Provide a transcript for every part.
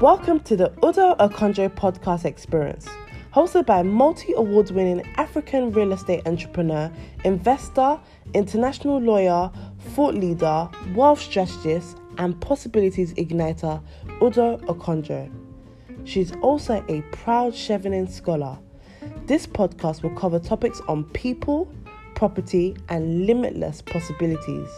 Welcome to the Udo Okonjo podcast experience, hosted by multi award winning African real estate entrepreneur, investor, international lawyer, thought leader, wealth strategist, and possibilities igniter, Udo Okonjo. She's also a proud Chevening scholar. This podcast will cover topics on people, property, and limitless possibilities.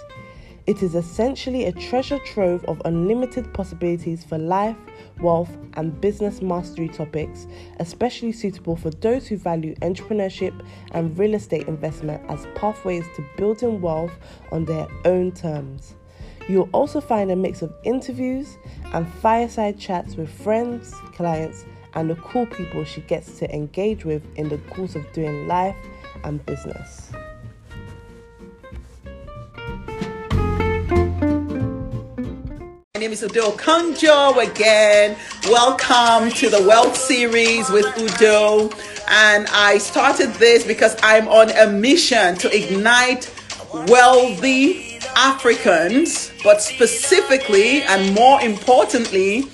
It is essentially a treasure trove of unlimited possibilities for life, wealth, and business mastery topics, especially suitable for those who value entrepreneurship and real estate investment as pathways to building wealth on their own terms. You'll also find a mix of interviews and fireside chats with friends, clients, and the cool people she gets to engage with in the course of doing life and business. My name is Udo Okonjo again. Welcome to the Wealth Series with Udo. And I started this because I'm on a mission to ignite wealthy Africans, but specifically and more importantly,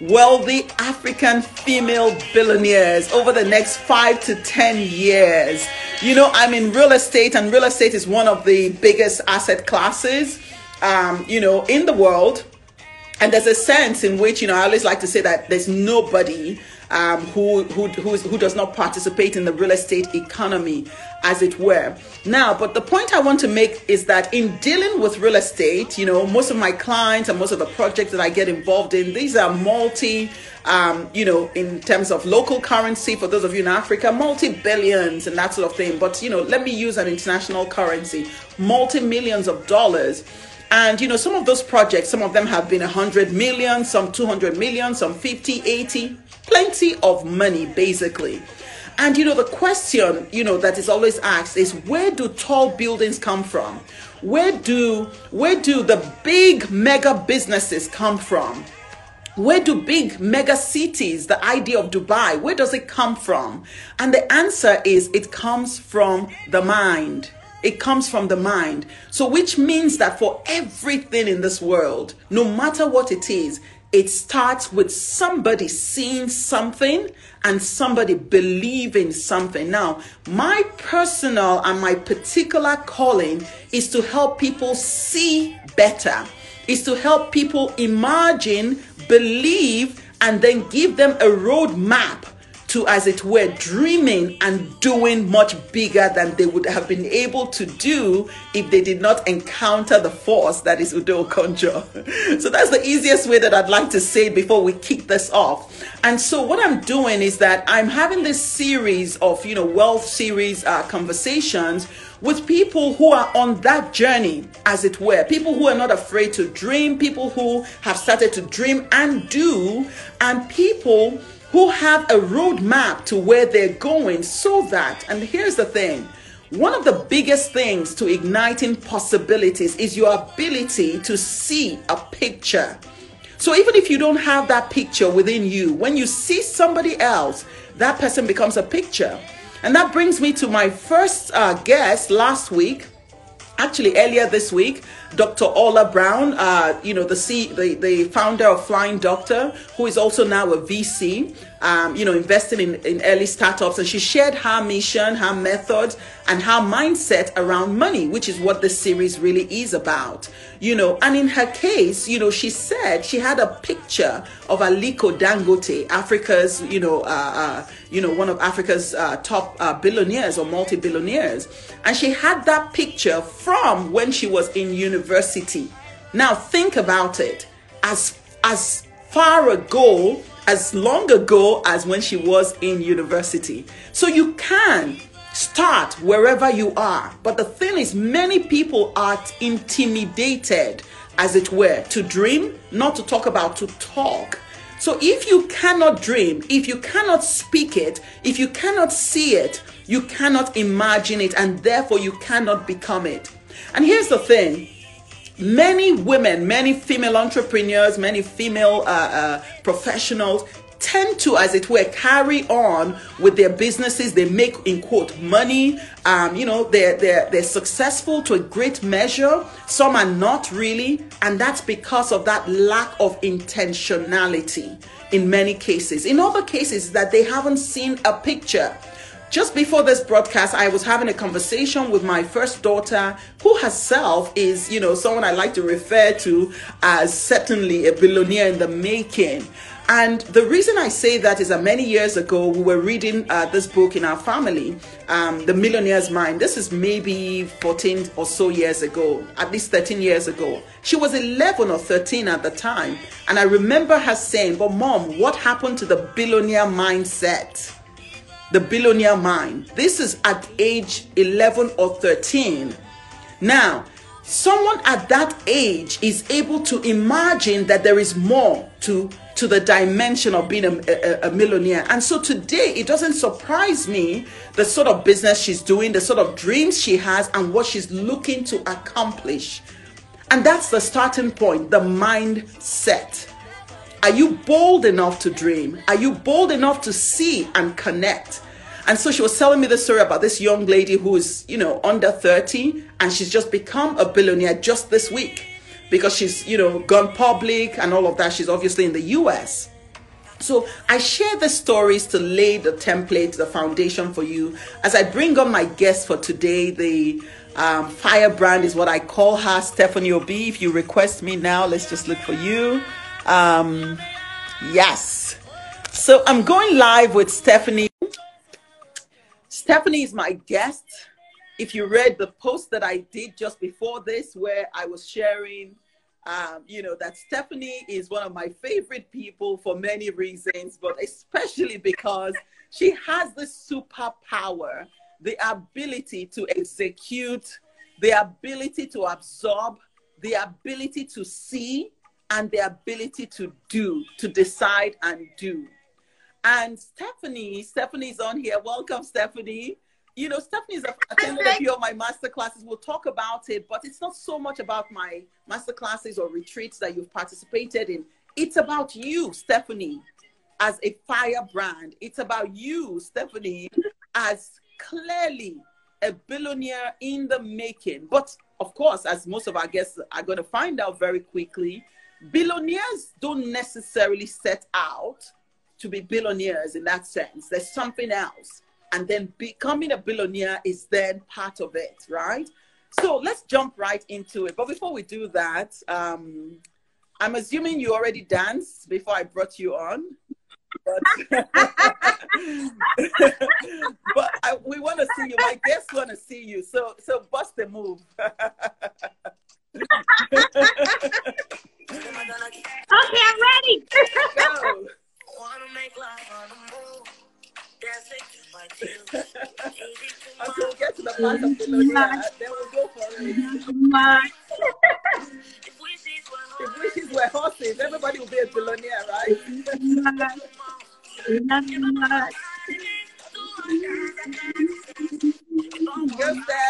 wealthy African female billionaires over the next five to 10 years. You know, I'm in real estate, and real estate is one of the biggest asset classes, um, you know, in the world and there's a sense in which you know I always like to say that there's nobody um, who who who does not participate in the real estate economy, as it were. Now, but the point I want to make is that in dealing with real estate, you know, most of my clients and most of the projects that I get involved in, these are multi. Um, you know, in terms of local currency, for those of you in Africa, multi billions and that sort of thing. But, you know, let me use an international currency, multi millions of dollars and you know, some of those projects, some of them have been 100 million, some 200 million, some 50, 80, plenty of money basically. And you know, the question, you know, that is always asked is where do tall buildings come from? Where do where do the big mega businesses come from? Where do big mega cities, the idea of Dubai, where does it come from? And the answer is it comes from the mind. It comes from the mind. So, which means that for everything in this world, no matter what it is, it starts with somebody seeing something and somebody believing something. Now, my personal and my particular calling is to help people see better, is to help people imagine, believe, and then give them a roadmap to, as it were, dreaming and doing much bigger than they would have been able to do if they did not encounter the force that is Udo Okonjo. so that's the easiest way that I'd like to say it before we kick this off. And so what I'm doing is that I'm having this series of, you know, wealth series uh, conversations with people who are on that journey, as it were, people who are not afraid to dream, people who have started to dream and do, and people who have a roadmap to where they're going so that, and here's the thing one of the biggest things to igniting possibilities is your ability to see a picture. So even if you don't have that picture within you, when you see somebody else, that person becomes a picture. And that brings me to my first uh, guest last week actually earlier this week dr ola brown uh, you know the, C, the the founder of flying doctor who is also now a vc um, you know investing in, in early startups and she shared her mission her method, and her mindset around money which is what this series really is about you know and in her case you know she said she had a picture of aliko dangote africa's you know uh, uh, you know one of africa's uh, top uh, billionaires or multi-billionaires and she had that picture from when she was in university. Now think about it. As as far ago, as long ago as when she was in university. So you can start wherever you are. But the thing is, many people are intimidated, as it were, to dream, not to talk about, to talk. So if you cannot dream, if you cannot speak it, if you cannot see it, you cannot imagine it, and therefore you cannot become it. And here's the thing many women, many female entrepreneurs, many female uh, uh, professionals tend to, as it were, carry on with their businesses. They make, in quote, money. Um, you know, they're, they're, they're successful to a great measure. Some are not really. And that's because of that lack of intentionality in many cases. In other cases, that they haven't seen a picture. Just before this broadcast, I was having a conversation with my first daughter, who herself is, you know, someone I like to refer to as certainly a billionaire in the making. And the reason I say that is that many years ago, we were reading uh, this book in our family, um, The Millionaire's Mind. This is maybe 14 or so years ago, at least 13 years ago. She was 11 or 13 at the time. And I remember her saying, But mom, what happened to the billionaire mindset? The billionaire mind. This is at age 11 or 13. Now, someone at that age is able to imagine that there is more to to the dimension of being a, a, a, millionaire. And so today, it doesn't surprise me the sort of business she's doing, the sort of dreams she has, and what she's looking to accomplish. And that's the starting point the mindset. Are you bold enough to dream? Are you bold enough to see and connect? And so she was telling me the story about this young lady who is, you know, under 30 and she's just become a billionaire just this week because she's, you know, gone public and all of that. She's obviously in the US. So I share the stories to lay the template, the foundation for you. As I bring on my guest for today, the um, firebrand is what I call her, Stephanie Obi. If you request me now, let's just look for you. Um, yes. So I'm going live with Stephanie. Stephanie is my guest if you read the post that I did just before this, where I was sharing, um, you know, that Stephanie is one of my favorite people for many reasons, but especially because she has this superpower, the ability to execute, the ability to absorb, the ability to see, and the ability to do, to decide and do. And Stephanie, Stephanie's on here. Welcome, Stephanie you know, Stephanie's attended a few of my master classes. We'll talk about it, but it's not so much about my master classes or retreats that you've participated in. It's about you, Stephanie, as a firebrand. It's about you, Stephanie, as clearly a billionaire in the making. But of course, as most of our guests are going to find out very quickly, billionaires don't necessarily set out to be billionaires in that sense. There's something else and then becoming a billionaire is then part of it, right? So let's jump right into it. But before we do that, um, I'm assuming you already danced before I brought you on. But, but I, we want to see you. My guests want to see you. So so bust the move. okay, I'm ready. We get to the we'll go for it. if wishes were horses, everybody would be a billionaire, right? Steph.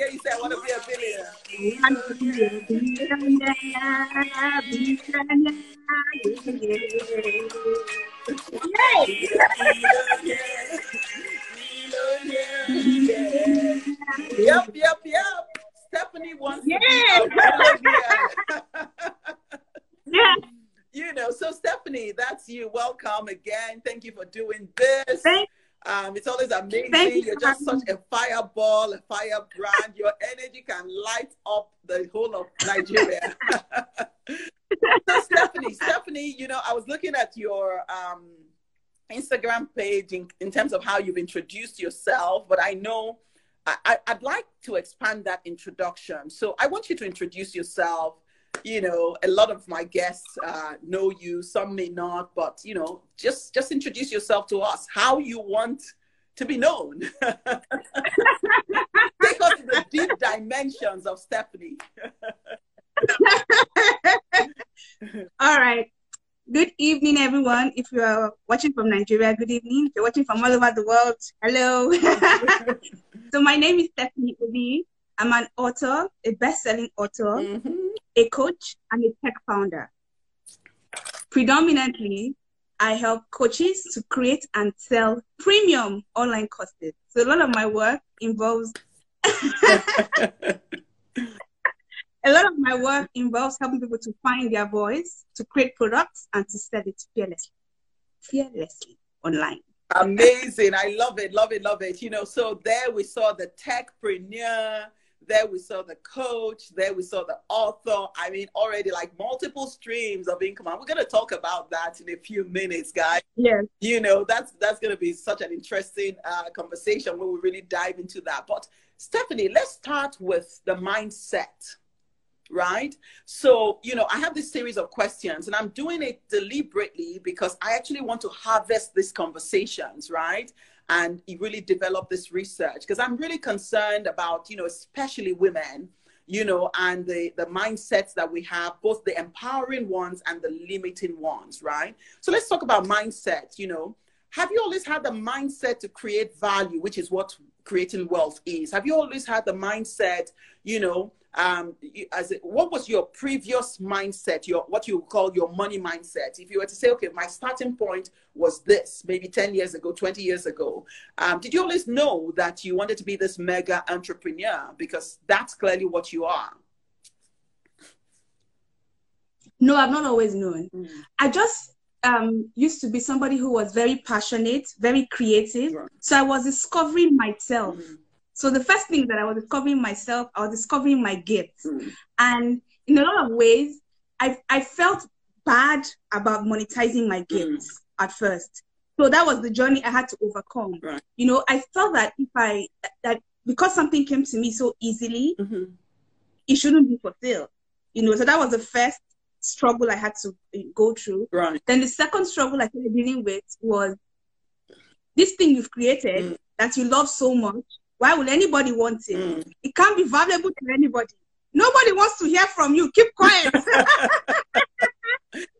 I just want to hear you say, I want to be a billionaire. yep, yep, yep. Stephanie wants yeah. to be a yeah. You know, so Stephanie, that's you. Welcome again. Thank you for doing this. Thank um, it's always amazing. You are just such a a firebrand. Your energy can light up the whole of Nigeria. so Stephanie, Stephanie, you know, I was looking at your um, Instagram page in, in terms of how you've introduced yourself, but I know I, I'd like to expand that introduction. So I want you to introduce yourself you know a lot of my guests uh, know you some may not but you know just just introduce yourself to us how you want to be known take us to the deep dimensions of stephanie all right Good evening, everyone. If you are watching from Nigeria, good evening. If you're watching from all over the world, hello. so my name is Stephanie Obi. I'm an author, a best-selling author, mm-hmm. a coach, and a tech founder. Predominantly, I help coaches to create and sell premium online courses. So a lot of my work involves a lot of my work involves helping people to find their voice, to create products, and to sell it fearlessly, fearlessly online. Amazing. I love it, love it, love it. You know, so there we saw the techpreneur, there we saw the coach, there we saw the author. I mean, already like multiple streams of income. And we're going to talk about that in a few minutes, guys. Yes. You know, that's that's going to be such an interesting uh, conversation where we really dive into that. But Stephanie, let's start with the mindset right? So, you know, I have this series of questions and I'm doing it deliberately because I actually want to harvest these conversations, right? And he really develop this research because I'm really concerned about, you know, especially women, you know, and the, the mindsets that we have, both the empowering ones and the limiting ones, right? So let's talk about mindset, you know. Have you always had the mindset to create value, which is what creating wealth is? Have you always had the mindset, you know, um, as it, what was your previous mindset, your what you call your money mindset? If you were to say, okay, my starting point was this, maybe 10 years ago, 20 years ago, um, did you always know that you wanted to be this mega entrepreneur? Because that's clearly what you are. No, I've not always known. Mm. I just um, used to be somebody who was very passionate, very creative. Right. So I was discovering myself. Mm. So the first thing that I was discovering myself, I was discovering my gifts. Mm. And in a lot of ways, I, I felt bad about monetizing my gifts mm. at first. So that was the journey I had to overcome. Right. You know, I felt that if I, that because something came to me so easily, mm-hmm. it shouldn't be for sale. You know, so that was the first struggle I had to go through. Right. Then the second struggle I started dealing with was this thing you've created mm. that you love so much why would anybody want it? Mm. It can't be valuable to anybody. Nobody wants to hear from you. Keep quiet.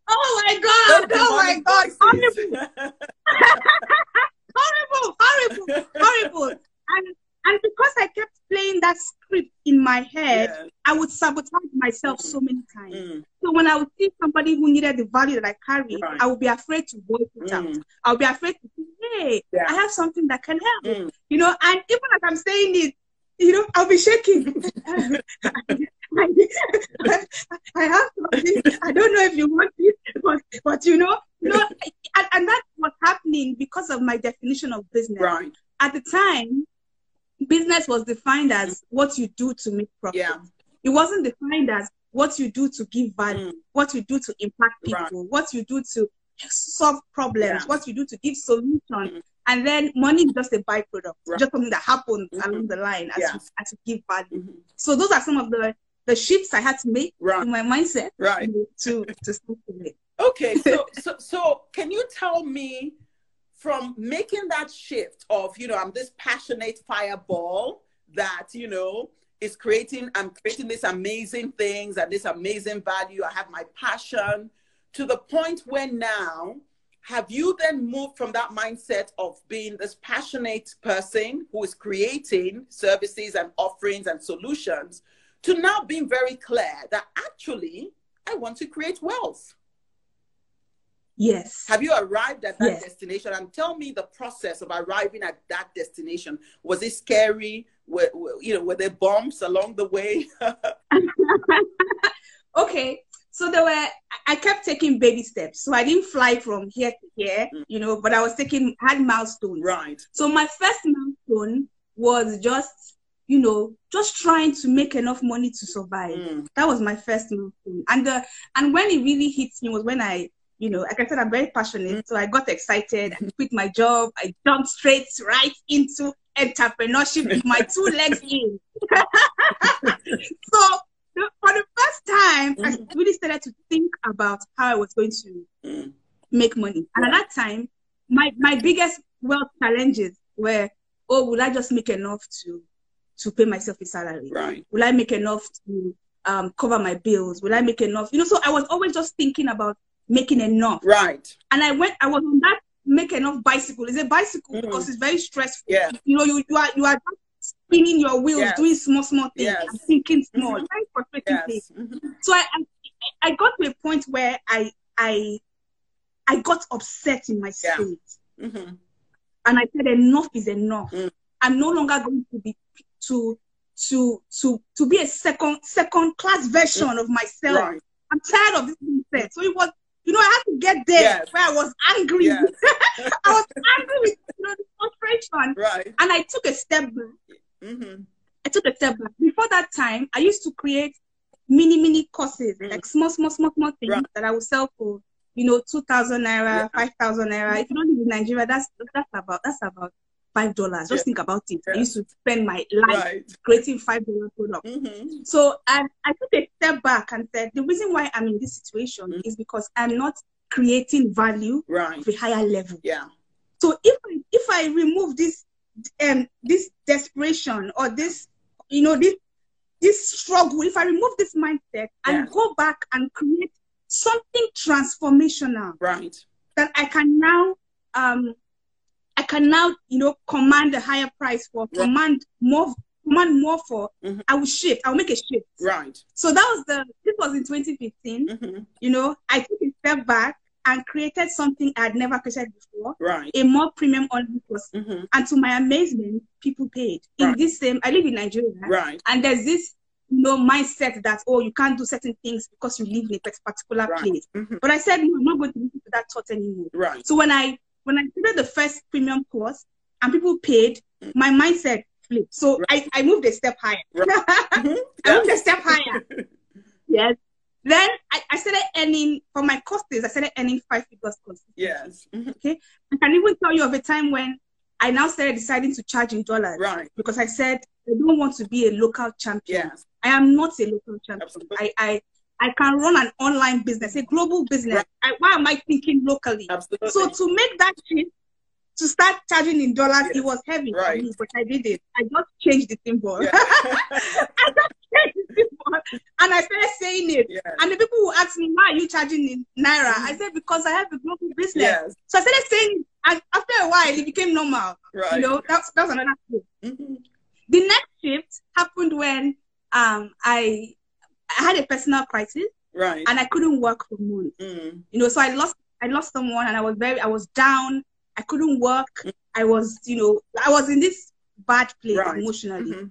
oh my God. Oh my God. Horrible. horrible. Horrible. Horrible. And and because I kept playing that script in my head, yeah. I would sabotage myself so many times. Mm. So when I would see somebody who needed the value that I carry, right. I would be afraid to voice it mm. out. I would be afraid to say, hey, yeah. I have something that can help. Mm. You know, and even as I'm saying it, you know, I'll be shaking. I, have something. I don't know if you want it, but, but you know, you know and, and that's what's happening because of my definition of business. Right. At the time, business was defined as what you do to make profit. Yeah. It wasn't defined as what you do to give value, mm. what you do to impact people, right. what you do to solve problems, yeah. what you do to give solutions. Mm. And then money is just a byproduct, right. just something that happens mm-hmm. along the line as, yeah. you, as you give value. Mm-hmm. So those are some of the, the shifts I had to make right. in my mindset right. to, to, to Okay, so, so so can you tell me from making that shift of, you know, I'm this passionate fireball that, you know, is creating, I'm creating these amazing things and this amazing value. I have my passion to the point where now, have you then moved from that mindset of being this passionate person who is creating services and offerings and solutions to now being very clear that actually I want to create wealth? Yes. Have you arrived at that yes. destination? And tell me the process of arriving at that destination. Was it scary? Were, were you know, were there bumps along the way? okay. So there were I kept taking baby steps. So I didn't fly from here to here, mm. you know, but I was taking had milestones. Right. So my first milestone was just you know, just trying to make enough money to survive. Mm. That was my first milestone. And the and when it really hit me was when I you know, like I said, I'm very passionate. So I got excited. I quit my job. I jumped straight right into entrepreneurship with my two legs in. so for the first time, mm-hmm. I really started to think about how I was going to mm. make money. And at that time, my, my biggest wealth challenges were, oh, will I just make enough to to pay myself a salary? Right. Will I make enough to um, cover my bills? Will I make enough? You know, so I was always just thinking about making enough. Right. And I went, I was on that make enough bicycle. It's a bicycle mm. because it's very stressful. Yeah. You know, you, you are you are spinning your wheels, yes. doing small, small things, yes. and thinking small. Mm-hmm. Very frustrating yes. mm-hmm. So I, I I got to a point where I I I got upset in my spirit. Yeah. Mm-hmm. And I said enough is enough. Mm. I'm no longer going to be to to to to be a second second class version of myself. Right. I'm tired of this mindset. So it was, you know, I had to get there yes. where I was angry. Yes. I was angry with you know the frustration. Right. And I took a step back. Mm-hmm. I took a step back. Before that time, I used to create mini mini courses, Mm. like small, small, small, small things Right. that I would sell for, you know, two thousand naira, Yeah. five thousand naira. If you don't live in Nigeria, that's that's about that's about five dollars. Just Yeah. think about it. I used to spend my life Right. creating five dollar products. Mm-hmm. So I, I took a step back and said the reason why I'm in this situation Mm. is because I'm not creating value Right. of a higher level. Yeah. So if I, if I remove this um this desperation or this you know this this struggle, if I remove this mindset and go back and create something transformational Right. that I can now um I can now you know command a higher price for, command more command more for, Mhm. I will shift. I will make a shift. Right. So that was the this was in 2015. Mm-hmm. You know, I took a step back and created something I had never created before, Right. a more premium online course. Mm-hmm. And to my amazement, people paid. In Right. this same, I live in Nigeria, Right. and there's this you know mindset that oh you can't do certain things because you live in a particular Right. place. Mm-hmm. But I said no, I'm not going to listen to that thought anymore. Right. So when I when I created the first premium course and people paid, Mm. my mindset flipped. So I, I moved a step higher. Mhm. I moved a step higher. Yes. Then I, I started earning for my courses. I started earning five figures consistently. Yes. Mhm. I can even tell you of a time when I now started deciding to charge in dollars Right. because I said I don't want to be a local champion. Yes. I am not a local champion. Absolutely. I, I I can run an online business, a global business. Right. I, why am I thinking locally? Absolutely. So to make that shift, to start charging in dollars, Yes. it was heavy for Right. me, but I did it. I just changed the symbol. Yeah. I just changed the symbol, and I started saying it. yes. And the people who ask me, why are you charging in Naira? I said, because I have a global business. Yes. So I started saying and after a while, it became normal. Right. You know, that's, that's another thing. hmm The next shift happened when um, I, I had a personal crisis Right. and I couldn't work for months. Mm. You know, so I lost, I lost someone and I was very, I was down. I couldn't work. I was, you know, I was in this bad place Right. emotionally. Mhm.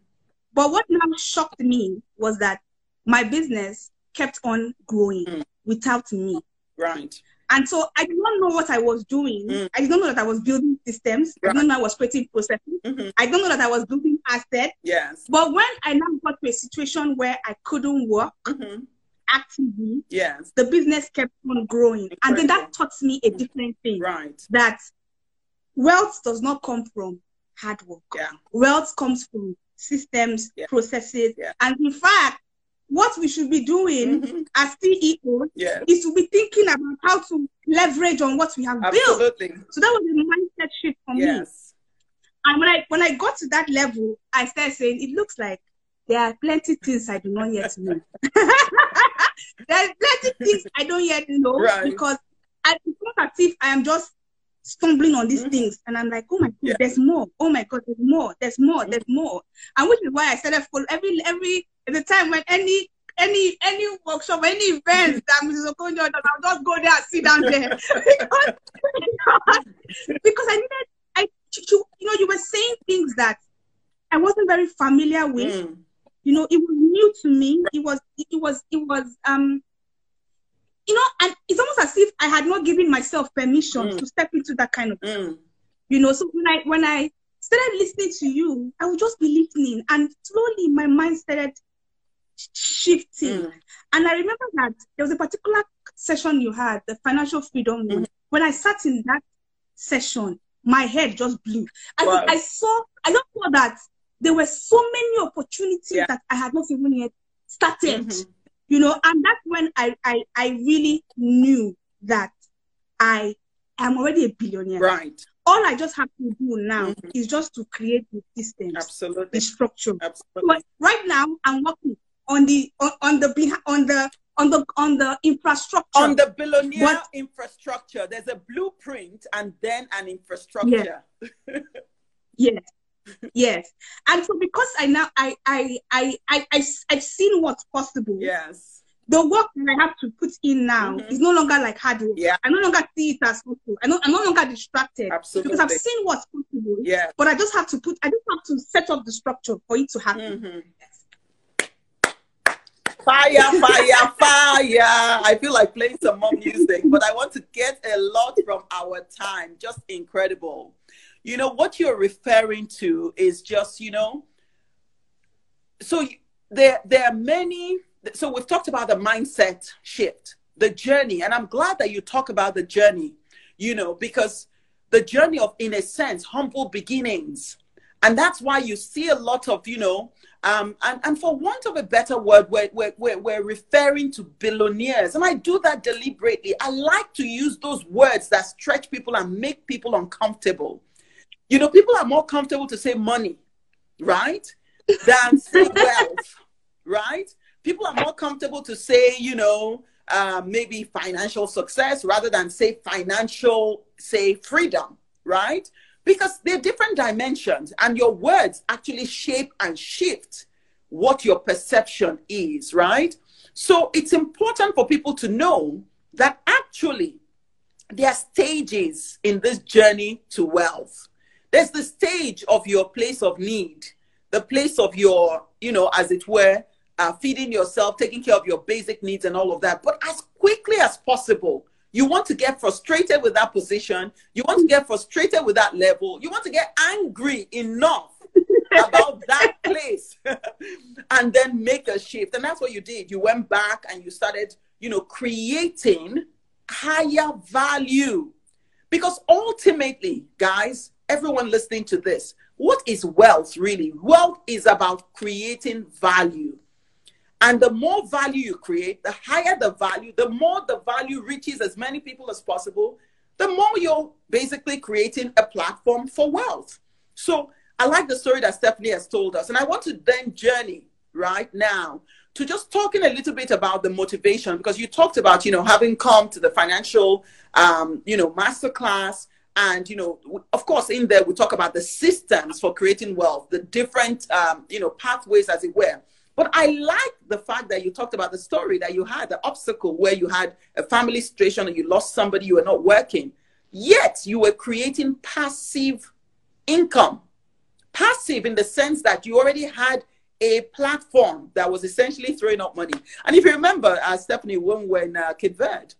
But what now shocked me was that my business kept on growing Mm. without me. Right. And so I did not know what I was doing. Mm. I did not know that I was building systems. I did not know I was creating processes. Mhm. I don't know that I was building assets. Yes. But when I now got to a situation where I couldn't work hmm actively, Yes. the business kept on growing. And then that taught me a different thing Right. that wealth does not come from hard work. Yeah. Wealth comes from systems, Yeah. processes. Yeah. And in fact, what we should be doing Mhm. as CEOs Yes. is to be thinking about how to leverage on what we have built. So that was a mindset shift for me. And when I when I got to that level, I started saying, it looks like there are plenty things I do not yet know. there are plenty things I don't yet know Right. because I, it's not as if I am just stumbling on these Mhm. things and I'm like, oh my god, Yeah. there's more. Oh my god, there's more. There's more. Mhm. There's more. And which is why I started follow every every at the time when any any any workshop, any event that Mrs. Okonjo does, I'll just go there and sit down there because, because, I needed I you, you know you were saying things that I wasn't very familiar with. Mm. You know, it was new to me. It was it was it was um you know, and it's if I had not given myself permission Mm. to step into that kind of Mm. you know. So when I when I started listening to you, I would just be listening, and slowly my mind started shifting. Mm. And I remember that there was a particular session you had, the financial freedom one. Mhm. When I sat in that session, my head just blew. I, Wow. I saw, I just saw that there were so many opportunities Yeah. that I had not even yet started. Mhm. You know, and that's when I, I, I really knew that I am already a billionaire. Right. All I just have to do now Mhm. is just to create the systems, Absolutely. the structure. Absolutely. But right now, I'm working on the on, on the on the on the on the infrastructure. On the billionaire but, infrastructure, there's a blueprint and then an infrastructure. Yeah. yes. Yes. And so because I now I I I, I I've seen what's possible. Yes the work that I have to put in now mm-hmm. is no longer like hard work. Yeah. I no longer see it as possible. I know I'm no longer distracted. Absolutely. Because I've seen what's possible. Yeah. But I just have to put I just have to set up the structure for it to happen. Mm-hmm. Fire, fire, fire. I feel like playing some more music, but I want to get a lot from our time. Just incredible. You know, what you're referring to is just, you know, so there, there are many so we've talked about the mindset shift, the journey, and I'm glad that you talk about the journey, you know, because the journey of, in a sense, humble beginnings. And that's why you see a lot of, you know, um, and, and for want of a better word, we're, we're, we're, we're referring to billionaires. And I do that deliberately. I like to use those words that stretch people and make people uncomfortable. You know, people are more comfortable to say money, right? Than say wealth, right? People are more comfortable to say, you know, uh, maybe financial success rather than say financial, say freedom, right? Because they're different dimensions, and your words actually shape and shift what your perception is, right? So it's important for people to know that actually there are stages in this journey to wealth. There's the stage of your place of need, the place of your, you know, as it were, uh, feeding yourself, taking care of your basic needs and all of that. But as quickly as possible, you want to get frustrated with that position. You want to get frustrated with that level. You want to get angry enough about that place and then make a shift. And that's what you did. You went back and you started, you know, creating higher value. Because ultimately, guys, everyone listening to this, what is wealth really? Wealth is about creating value. And the more value you create, the higher the value, the more the value reaches as many people as possible, the more you're basically creating a platform for wealth. So I like the story that Stephanie has told us. And I want to then journey right now to just talking a little bit about the motivation because you talked about, you know, having come to the financial, um, you know, masterclass. And, you know, of course, in there, we talk about the systems for creating wealth, the different, um, you know, pathways, as it were. But I like the fact that you talked about the story that you had, the obstacle where you had a family situation and you lost somebody, you were not working. Yet you were creating passive income. Passive in the sense that you already had a platform that was essentially throwing up money. And if you remember, uh, Stephanie, when were uh, Verde,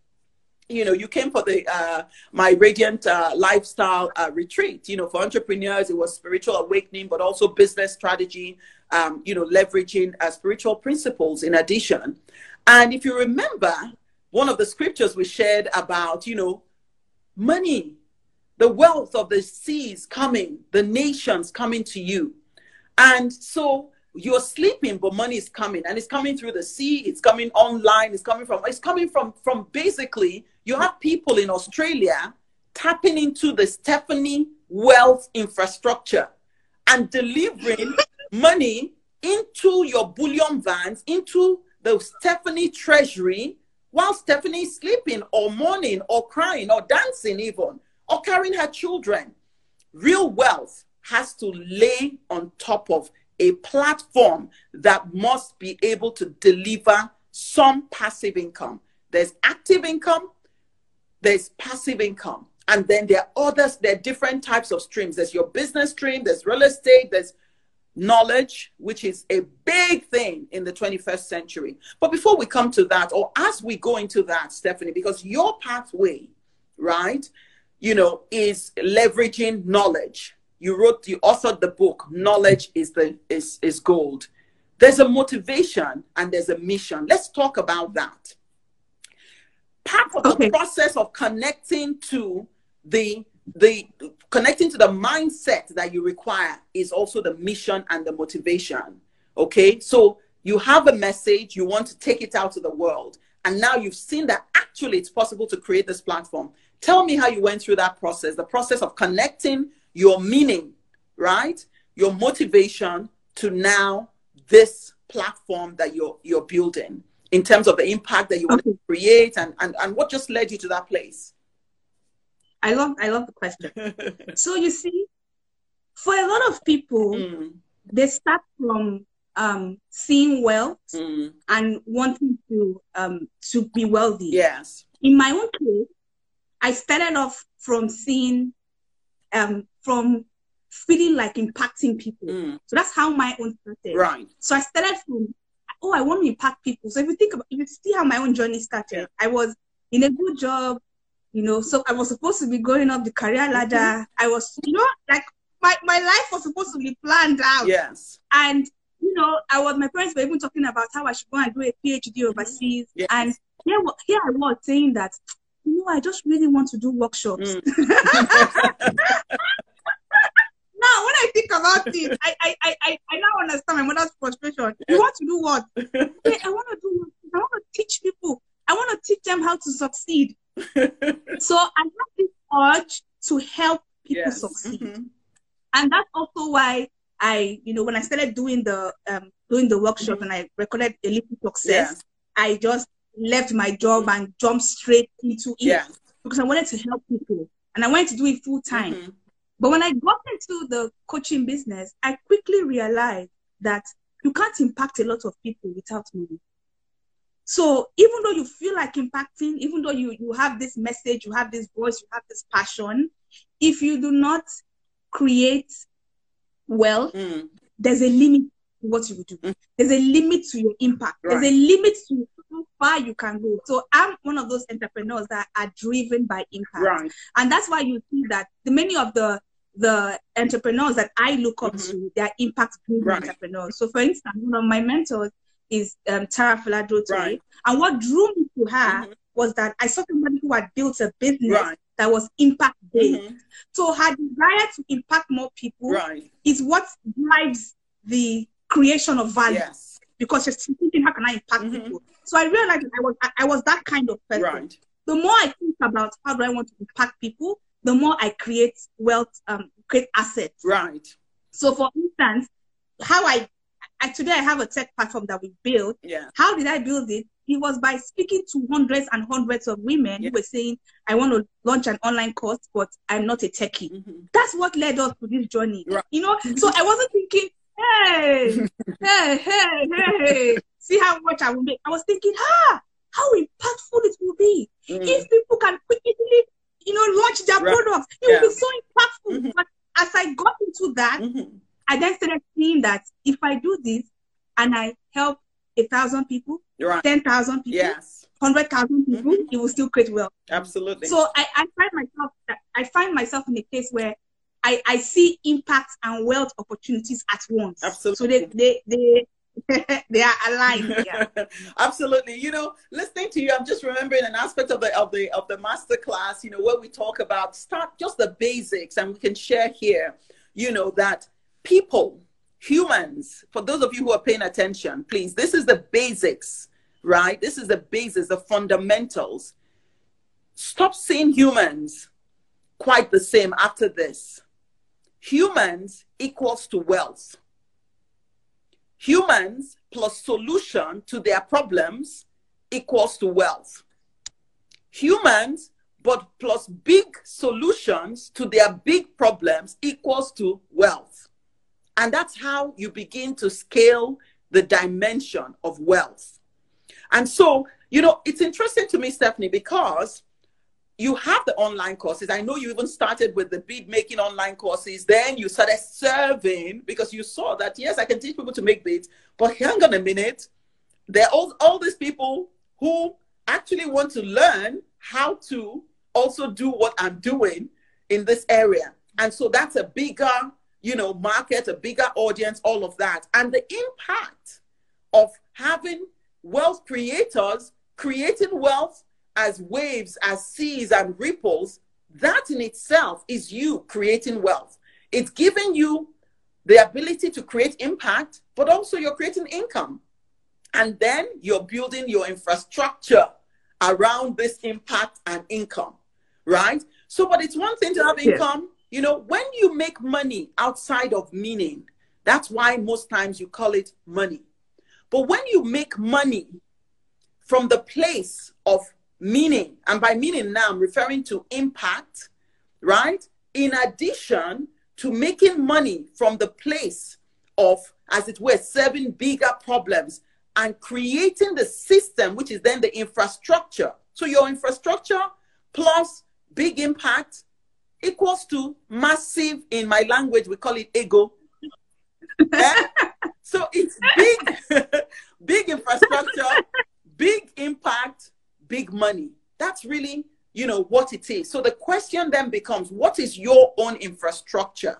you know, you came for the uh, my radiant uh, lifestyle uh, retreat. You know, for entrepreneurs, it was spiritual awakening, but also business strategy. Um, you know, leveraging uh, spiritual principles in addition. And if you remember, one of the scriptures we shared about, you know, money, the wealth of the seas coming, the nations coming to you, and so you're sleeping but money is coming and it's coming through the sea it's coming online it's coming from it's coming from from basically you have people in Australia tapping into the Stephanie wealth infrastructure and delivering money into your bullion vans, into the Stephanie treasury, while Stephanie is sleeping or mourning or crying or dancing, even or carrying her children. Real wealth has to lay on top of a platform that must be able to deliver some passive income. There's active income, there's passive income. And then there are others, there are different types of streams. There's your business stream, there's real estate, there's knowledge, which is a big thing in the 21st century. But before we come to that, or as we go into that, Stephanie, because your pathway, right, you know, is leveraging knowledge. You wrote, you authored the book, Knowledge is the is is gold. There's a motivation and there's a mission. Let's talk about that part of okay. the process of connecting to the the connecting to the mindset that you require is also the mission and the motivation okay so you have a message you want to take it out to the world and now you've seen that actually it's possible to create this platform tell me how you went through that process the process of connecting your meaning right your motivation to now this platform that you're you're building in terms of the impact that you want Okay. to create and, and, and what just led you to that place? I love I love the question. So you see, for a lot of people, Mm, they start from um, seeing wealth mm, and wanting to um, to be wealthy. yes. In my own case, I started off from seeing um, from feeling like impacting people. Mm, So that's how my own started. right. So I started from, oh, I want to impact people. So if you think about, if you see how my own journey started, Yeah. I was in a good job, you know, so I was supposed to be going up the career ladder. Mm-hmm. I was, you know, like my, my life was supposed to be planned out. Yes. And, you know, I was, my parents were even talking about how I should go and do a PhD overseas. Yes. And here, here I was saying that, you know, I just really want to do workshops. Mm. Now, when I think about it, I, I, I, I, now understand my mother's frustration. You want to do what? Hey, I want to do? I want to teach people. I want to teach them how to succeed. So I have this urge to help people yes. succeed. Mhm. And that's also why I, you know, when I started doing the um doing the workshop and I recorded a little success, Yes. I just left my job and jumped straight into it Yes. because I wanted to help people and I wanted to do it full time. Mhm. But when I got into the coaching business, I quickly realized that you can't impact a lot of people without money. So even though you feel like impacting, even though you, you have this message, you have this voice, you have this passion, if you do not create well, Mm. there's a limit to what you will do. Mm. There's a limit to your impact. There's a limit to how far you can go. So I'm one of those entrepreneurs that are driven by impact Right. and that's why you see that the many of the the entrepreneurs that I look up Mhm. to, they are impact driven Right. entrepreneurs. So, for instance, one of my mentors is um, Tara Fela-Durotoye, Right. and what drew me to her Mhm. was that I saw somebody who had built a business Right. that was impact based. Mhm. So, her desire to impact more people Right. is what drives the creation of value Yes. because she's thinking, how can I impact Mhm. people? So, I realized I was I, I was that kind of person the more I think about how do I want to impact people, the more I create wealth, um, create assets. Right. So, for instance, how I, I today I have a tech platform that we built. Yeah. How did I build it? It was by speaking to hundreds and hundreds of women Yeah. who were saying, "I want to launch an online course, but I'm not a techie." Mhm. That's what led us to this journey. Right. You know, so I wasn't thinking, "Hey, hey, hey, hey, see how much I will make." I was thinking, "Ah, how impactful it will be." Mm. if people can quickly, you know, launch their Right. products, it Yeah. will be so impactful. Mhm. But as I got into that, Mhm. I then started seeing that if I do this and I help a thousand people, Right. ten thousand people, Yes. hundred thousand people, Mhm. it will still create wealth. Absolutely. So I, I find myself I find myself in a case where I, I see impact and wealth opportunities at once. Absolutely. So they they they they are aligned. Yeah. Absolutely. You know, listening to you, I'm just remembering an aspect of the of the of the master class, you know, where we talk about start just the basics and we can share here, you know, that people, humans, for those of you who are paying attention, please, this is the basics, right? This is the basis, the fundamentals. Stop seeing humans quite the same after this. Humans equals to wealth humans plus solution to their problems equals to wealth. Humans, but plus big solutions to their big problems equals to wealth. And that's how you begin to scale the dimension of wealth. And so, you know, it's interesting to me, Stephanie, because you have the online courses. I know you even started with the bead making online courses. Then you started serving because you saw that, yes, I can teach people to make beads, but hang on a minute. There are all, all these people who actually want to learn how to also do what I'm doing in this area. And so that's a bigger, you know, market, a bigger audience, all of that. And the impact of having wealth creators creating wealth as waves, as seas and ripples, that in itself is you creating wealth. It's giving you the ability to create impact, but also you're creating income. And then you're building your infrastructure around this impact and income, right? So, but it's one thing to have income. You know, when you make money outside of meaning, that's why most times you call it money. But when you make money from the place of meaning. And by meaning now, I'm referring to impact, right? In addition to making money from the place of, as it were, serving bigger problems and creating the system, which is then the infrastructure. So your infrastructure plus big impact equals to massive, in my language, we call it ego. yeah? So it's big, big infrastructure, big impact, big money. That's really, you know, what it is. So the question then becomes, what is your own infrastructure?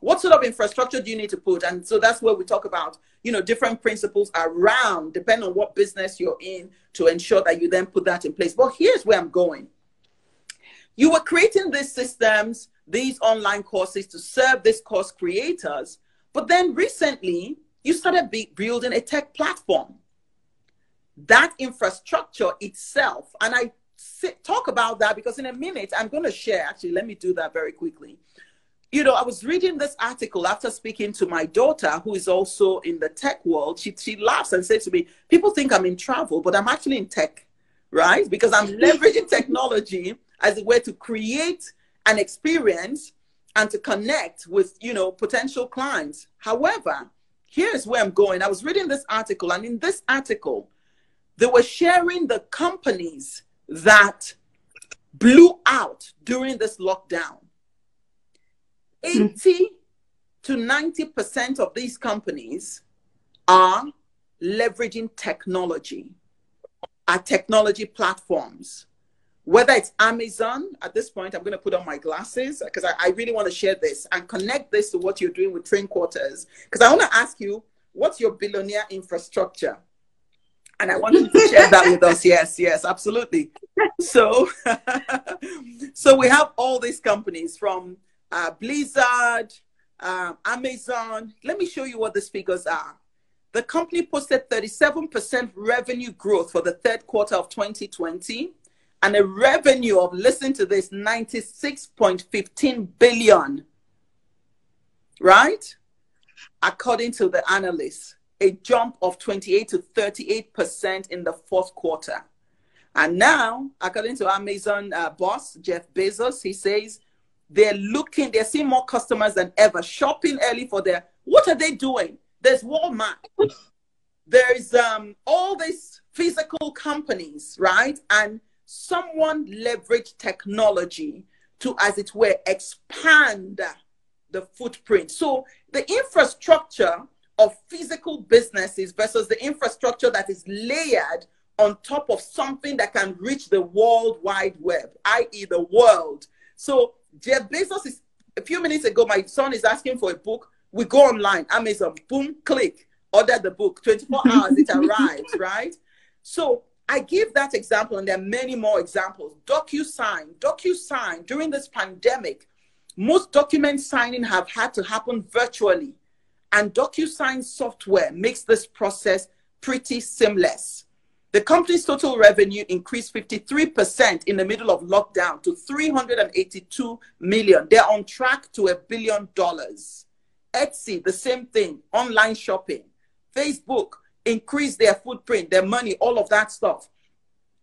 What sort of infrastructure do you need to put? And so that's where we talk about, you know, different principles around, depending on what business you're in, to ensure that you then put that in place. But here's where I'm going. You were creating these systems, these online courses to serve these course creators. But then recently, you started building a tech platform. That infrastructure itself, and I sit, talk about that because in a minute I'm going to share. Actually, let me do that very quickly. You know, I was reading this article after speaking to my daughter, who is also in the tech world. She, she laughs and says to me, People think I'm in travel, but I'm actually in tech, right? Because I'm leveraging technology as a way to create an experience and to connect with, you know, potential clients. However, here's where I'm going. I was reading this article, and in this article, they were sharing the companies that blew out during this lockdown. Hmm. 80 to 90% of these companies are leveraging technology, are technology platforms whether it's Amazon, at this point, I'm going to put on my glasses because I, I, really want to share this and connect this to what you're doing with Train Quarters. Because I want to ask you, what's your billionaire infrastructure? And I want you to share that with us. Yes, yes, absolutely. So, so we have all these companies from uh, Blizzard, uh, Amazon. Let me show you what these figures are. The company posted 37% revenue growth for the third quarter of 2020 and a revenue of, listen to this, 96.15 billion. Right? According to the analysts, a jump of 28 to 38% in the fourth quarter. And now, according to Amazon uh, boss, Jeff Bezos, he says they're looking, they're seeing more customers than ever, shopping early for their, what are they doing? There's Walmart. There's um, all these physical companies, right? And someone leveraged technology to, as it were, expand the footprint. So the infrastructure of physical businesses versus the infrastructure that is layered on top of something that can reach the world wide web, i.e., the world. So Jeff Bezos is a few minutes ago, my son is asking for a book. We go online, Amazon, boom, click, order the book. 24 hours, it arrives, right? So I give that example, and there are many more examples. DocuSign, DocuSign, during this pandemic, most document signing have had to happen virtually. And DocuSign software makes this process pretty seamless. The company's total revenue increased 53% in the middle of lockdown to 382 million. They're on track to a billion dollars. Etsy, the same thing, online shopping. Facebook, increase their footprint, their money, all of that stuff.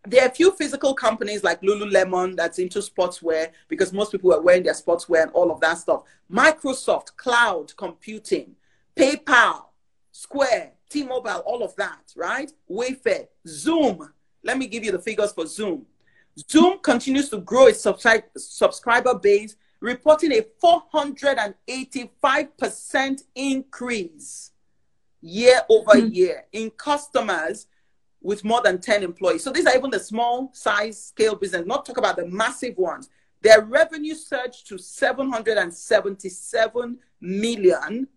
There are a few physical companies like Lululemon that's into sportswear because most people are wearing their sportswear and all of that stuff. Microsoft, cloud computing, PayPal, Square, T-Mobile, all of that, right? Wayfair, Zoom. Let me give you the figures for Zoom. Zoom continues to grow its subscri- subscriber base, reporting a 485% increase year over mm-hmm. year in customers with more than 10 employees. So these are even the small size scale business, not talk about the massive ones. Their revenue surged to $777 million,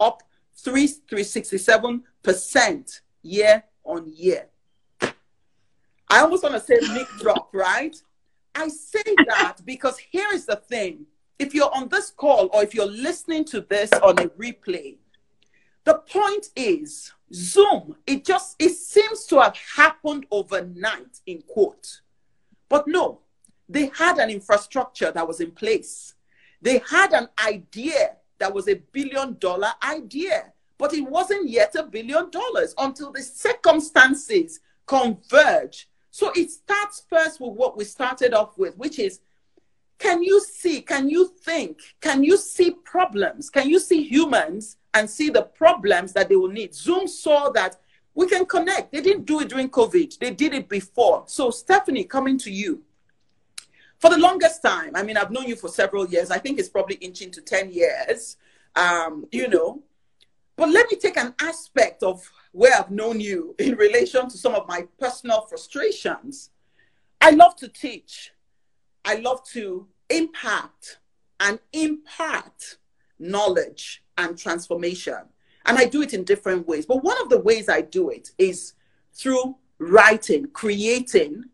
up 367% year on year. I almost want to say mic drop, right? I say that because here is the thing. If you're on this call or if you're listening to this on a replay, the point is, Zoom, it just it seems to have happened overnight in quote. But no, they had an infrastructure that was in place. They had an idea that was a billion dollar idea, but it wasn't yet a billion dollars until the circumstances converge. So it starts first with what we started off with, which is can you see, can you think, can you see problems? Can you see humans and see the problems that they will need? Zoom saw that we can connect. They didn't do it during COVID, they did it before. So, Stephanie, coming to you. For the longest time, I mean, I've known you for several years. I think it's probably inching to 10 years, um, you know. But let me take an aspect of where I've known you in relation to some of my personal frustrations. I love to teach. I love to impact and impart knowledge and transformation. And I do it in different ways. But one of the ways I do it is through writing, creating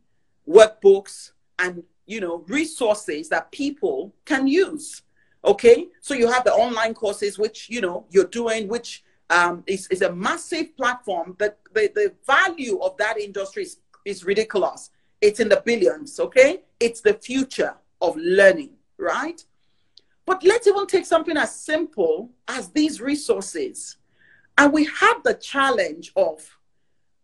workbooks and you know resources that people can use. Okay, so you have the online courses which you know you're doing, which um, is, is a massive platform. But the, the value of that industry is, is ridiculous. It's in the billions, okay? It's the future of learning, right? But let's even take something as simple as these resources. And we have the challenge of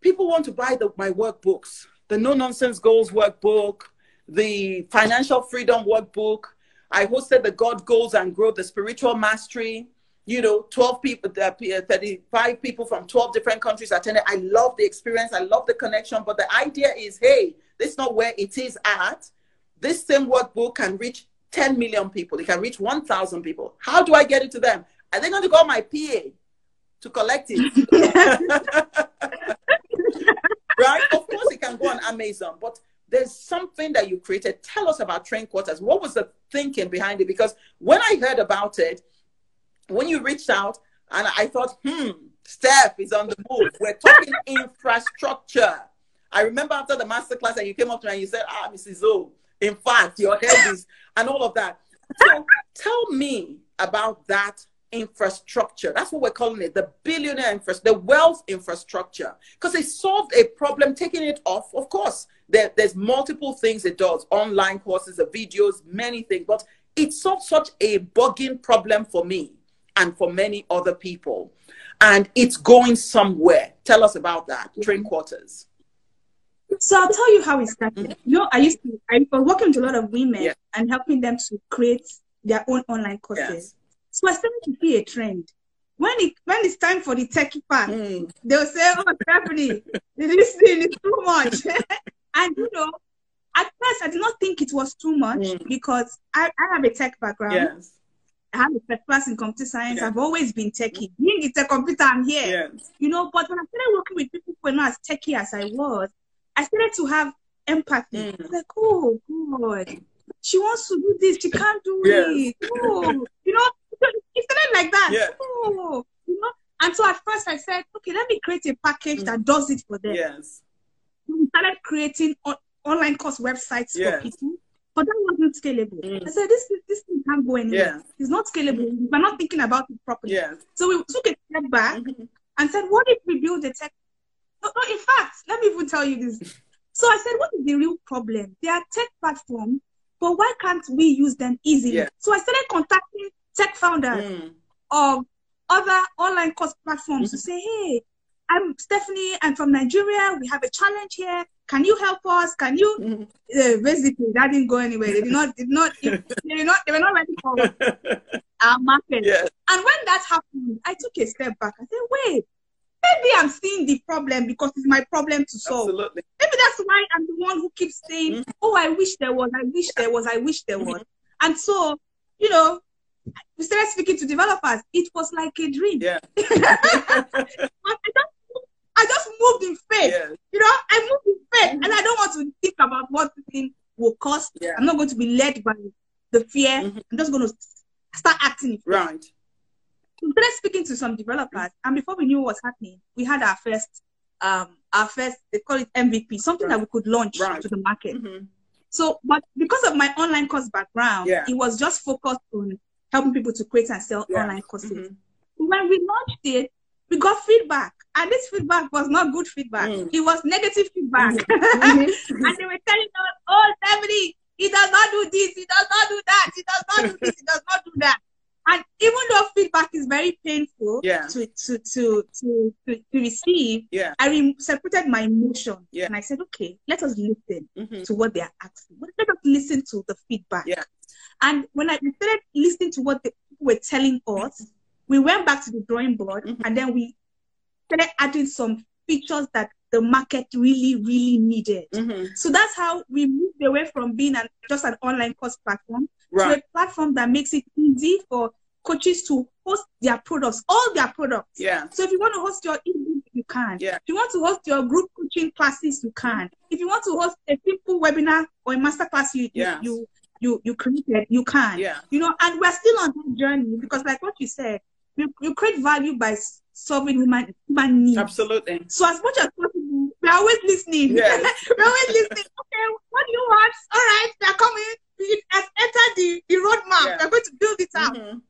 people want to buy the, my workbooks, the no nonsense goals workbook, the financial freedom workbook. I hosted the God Goals and Growth, the spiritual mastery. You know, 12 people, uh, 35 people from 12 different countries attended. I love the experience. I love the connection. But the idea is hey, this is not where it is at. This same workbook can reach 10 million people. It can reach 1,000 people. How do I get it to them? Are they going to call my PA to collect it? right? Of course, it can go on Amazon, but there's something that you created. Tell us about Train Quarters. What was the thinking behind it? Because when I heard about it, when you reached out, and I thought, hmm, Steph is on the move. We're talking infrastructure. I remember after the masterclass and you came up to me and you said, ah, Mrs. O, in fact, your head is, and all of that. So tell me about that infrastructure. That's what we're calling it, the billionaire infrastructure, the wealth infrastructure. Because it solved a problem, taking it off. Of course, there, there's multiple things it does, online courses, the videos, many things, but it solved such a bugging problem for me and for many other people. And it's going somewhere. Tell us about that. Train mm-hmm. quarters. So I'll tell you how it started. Mm-hmm. You know, I used to I was working with a lot of women yeah. and helping them to create their own online courses. Yes. So I started to see a trend. When it when it's time for the techie part, mm. they'll say, "Oh, Stephanie, this thing is too much." and you know, at first I did not think it was too much mm. because I, I have a tech background. Yes. I have a first class in computer science. I've always been techie. Being it's a computer, I'm here. Yes. You know, but when I started working with people who were not as techie as I was, I started to have empathy. Mm. Like, oh God, she wants to do this, she can't do yes. it. Oh, you know, it started like that. Yeah. Oh, you know. And so at first I said, okay, let me create a package mm. that does it for them. Yes. We started creating on- online course websites yes. for people, but that wasn't scalable. Mm. I said, this this thing can't go anywhere. Yes. It's not scalable. We're not thinking about it properly. Yes. So we took a step back mm-hmm. and said, what if we build a tech no, no, in fact, let me even tell you this. So I said, what is the real problem? They are tech platforms, but why can't we use them easily? Yeah. So I started contacting tech founders mm. of other online course platforms mm-hmm. to say, hey, I'm Stephanie, I'm from Nigeria. We have a challenge here. Can you help us? Can you? Mm-hmm. Uh, basically, that didn't go anywhere. They did not, did not, they did not, they were not ready for our market. Yes. And when that happened, I took a step back. I said, wait, maybe I'm seeing the problem because it's my problem to solve. Absolutely. Maybe that's why I'm the one who keeps saying, mm-hmm. "Oh, I wish there was, I wish there was, I wish there was." Mm-hmm. And so, you know, we started speaking to developers. It was like a dream. Yeah. I, just, I just moved in faith. Yeah. You know, I moved in faith, mm-hmm. and I don't want to think about what the thing will cost. Yeah. I'm not going to be led by the fear. Mm-hmm. I'm just going to start acting. Right we started speaking to some developers, and before we knew what was happening, we had our first, um, our first, they call it MVP, something right. that we could launch right. to the market. Mm-hmm. So, but because of my online course background, yeah. it was just focused on helping people to create and sell yeah. online courses. Mm-hmm. When we launched it, we got feedback, and this feedback was not good feedback. Mm. It was negative feedback, mm-hmm. and they were telling us, "Oh, Stephanie, he does not do this, he does not do that, he does not do this, he does not do that." And even though feedback is very painful Yeah. to, to, to, to, to, receive, Yeah. I re- separated my emotion. Yeah. And I said, okay, let us listen Mhm. to what they are asking. Let us listen to the feedback. Yeah. And when I started listening to what they were telling us, we went back to the drawing board Mhm. and then we started adding some features that the market really, really needed. Mhm. So that's how we moved away from being an, just an online course platform Right. to a platform that makes it easy for coaches to host their products, all their products. Yeah. So if you want to host your ebook, you can. Yeah. If you want to host your group coaching classes, you can. If you want to host a simple webinar or a masterclass you Yes. you you you created, you can. Yeah. You know, and we're still on that journey because, like what you said, you, you create value by solving human human needs. Absolutely. So as much as possible, we're always listening. Yes. we're always listening. Okay, what do you want? All right, they're coming. It has entered the, the roadmap. Yeah. We're going to build it out. Mhm.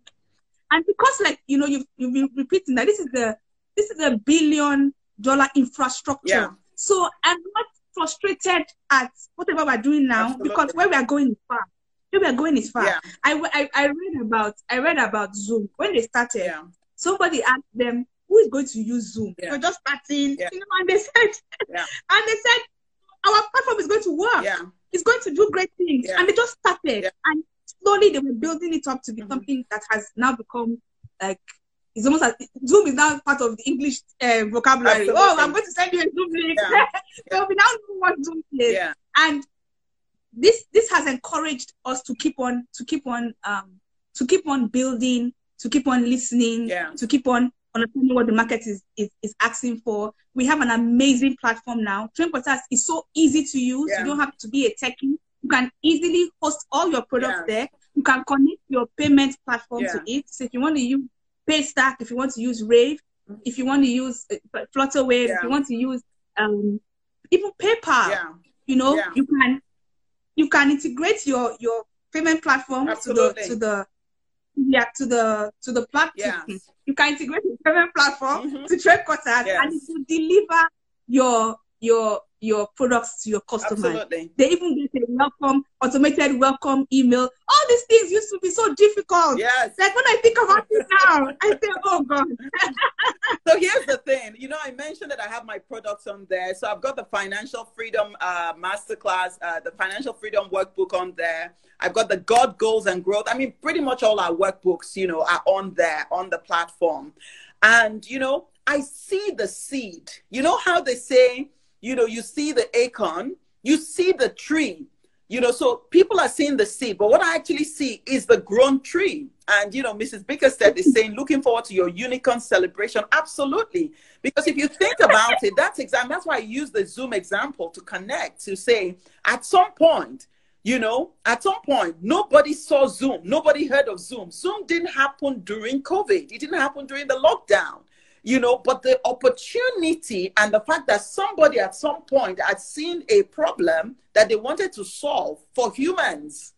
And because like you know, you've you've been repeating that this is the this is a billion dollar infrastructure. Yeah. So I'm not frustrated at whatever we're doing now Absolutely. because where we are going is far. Where we are going is far. Yeah. I, I, I read about I read about Zoom when they started Yeah. somebody asked them who is going to use Zoom. Yeah. They're just starting, Yeah. you know, and they said, Yeah. and they said, our platform is going to work. Yeah. It's going to do great things. And they just started, and slowly they were building it up to be Mhm. something that has now become like. It's almost like Zoom is now part of the English uh, vocabulary. Absolutely. Oh, I'm going to send you a Zoom link. Yeah. so we now know what Zoom is Yeah. and this this has encouraged us to keep on to keep on um to keep on building to keep on listening Yeah. to keep on understanding what the market is, is is asking for we have an amazing platform now train portals is so easy to use Yeah. you don't have to be a techie you can easily host all your products Yeah. there you can connect your payment platform Yeah. to it so if you want to use paystack if you want to use rave if you want to use uh, flutterwave if you want to use um even paypal Yeah. you know Yeah. you can you can integrate your your payment platform to the to the yeah to the to the platform Yes. you can integrate your payment platform Mhm. to Train Quarters Yes. and it will deliver your your your products to your customers Absolutely. they even get a welcome automated welcome email all these things used to be so difficult Yes. like when i think about it now i say oh god So here's the thing. You know, I mentioned that I have my products on there. So I've got the Financial Freedom uh, Masterclass, uh, the Financial Freedom Workbook on there. I've got the God Goals and Growth. I mean, pretty much all our workbooks, you know, are on there on the platform. And, you know, I see the seed. You know how they say, you know, you see the acorn, you see the tree. You know, so people are seeing the seed, but what I actually see is the grown tree. And, you know, Mrs. Bickerstead is saying, looking forward to your unicorn celebration. Absolutely. Because if you think about it, that's exactly, that's why I use the Zoom example to connect, to say, at some point, you know, at some point, nobody saw Zoom. Nobody heard of Zoom. Zoom didn't happen during COVID. It didn't happen during the lockdown you know but the opportunity and the fact that somebody at some point had seen a problem that they wanted to solve for humans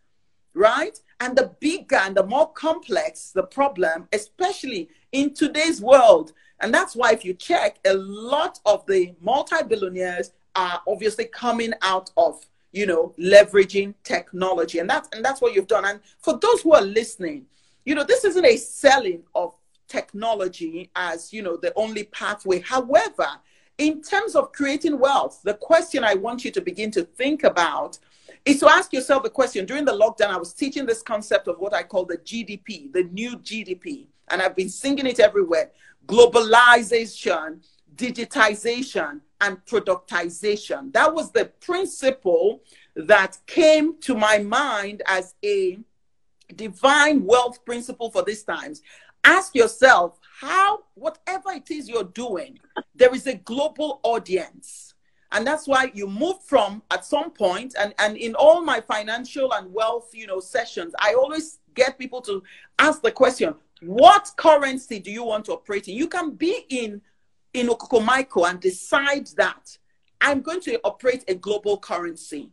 right? And the bigger and the more complex the problem especially in today's world. And that's why if you check a lot of the multi-billionaires are obviously coming out of you know leveraging technology. And that's and that's what you've done. And for those who are listening you know this isn't a selling of technology as you know the only pathway. However in terms of creating wealth the question i want you to begin to think about is to ask yourself the question. During the lockdown i was teaching this concept of what i call the gdp the new gdp and i've been singing it everywhere. Globalization digitization and productization. That was the principle that came to my mind as a divine wealth principle for these times ask yourself how whatever it is you're doing there is a global audience. And that's why you move from at some point and and in all my financial and wealth you know sessions i always get people to ask the question what currency do you want to operate in? You can be in in okokomaiko and decide that i'm going to operate a global currency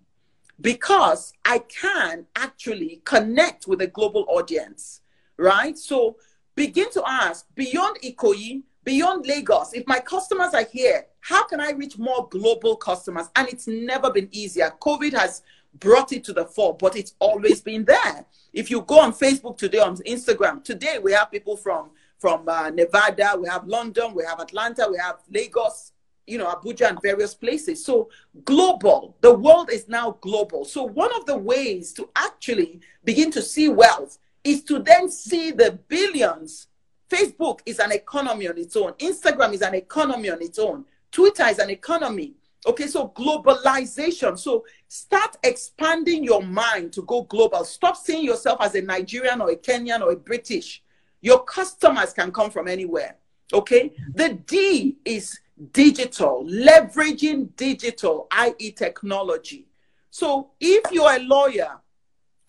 because i can actually connect with a global audience right? So begin to ask beyond Ikoyi, beyond Lagos, if my customers are here, how can I reach more global customers? And it's never been easier. COVID has brought it to the fore, but it's always been there. If you go on Facebook today, on Instagram, today we have people from from uh, Nevada, we have London, we have Atlanta, we have Lagos, you know, Abuja and various places. So global, the world is now global. So one of the ways to actually begin to see wealth is to then see the billions. Facebook is an economy on its own. Instagram is an economy on its own. Twitter is an economy. Okay, so globalization. So start expanding your mind to go global. Stop seeing yourself as a Nigerian or a Kenyan or a British. Your customers can come from anywhere. Okay, the D is digital, leveraging digital, i.e., technology. So if you're a lawyer,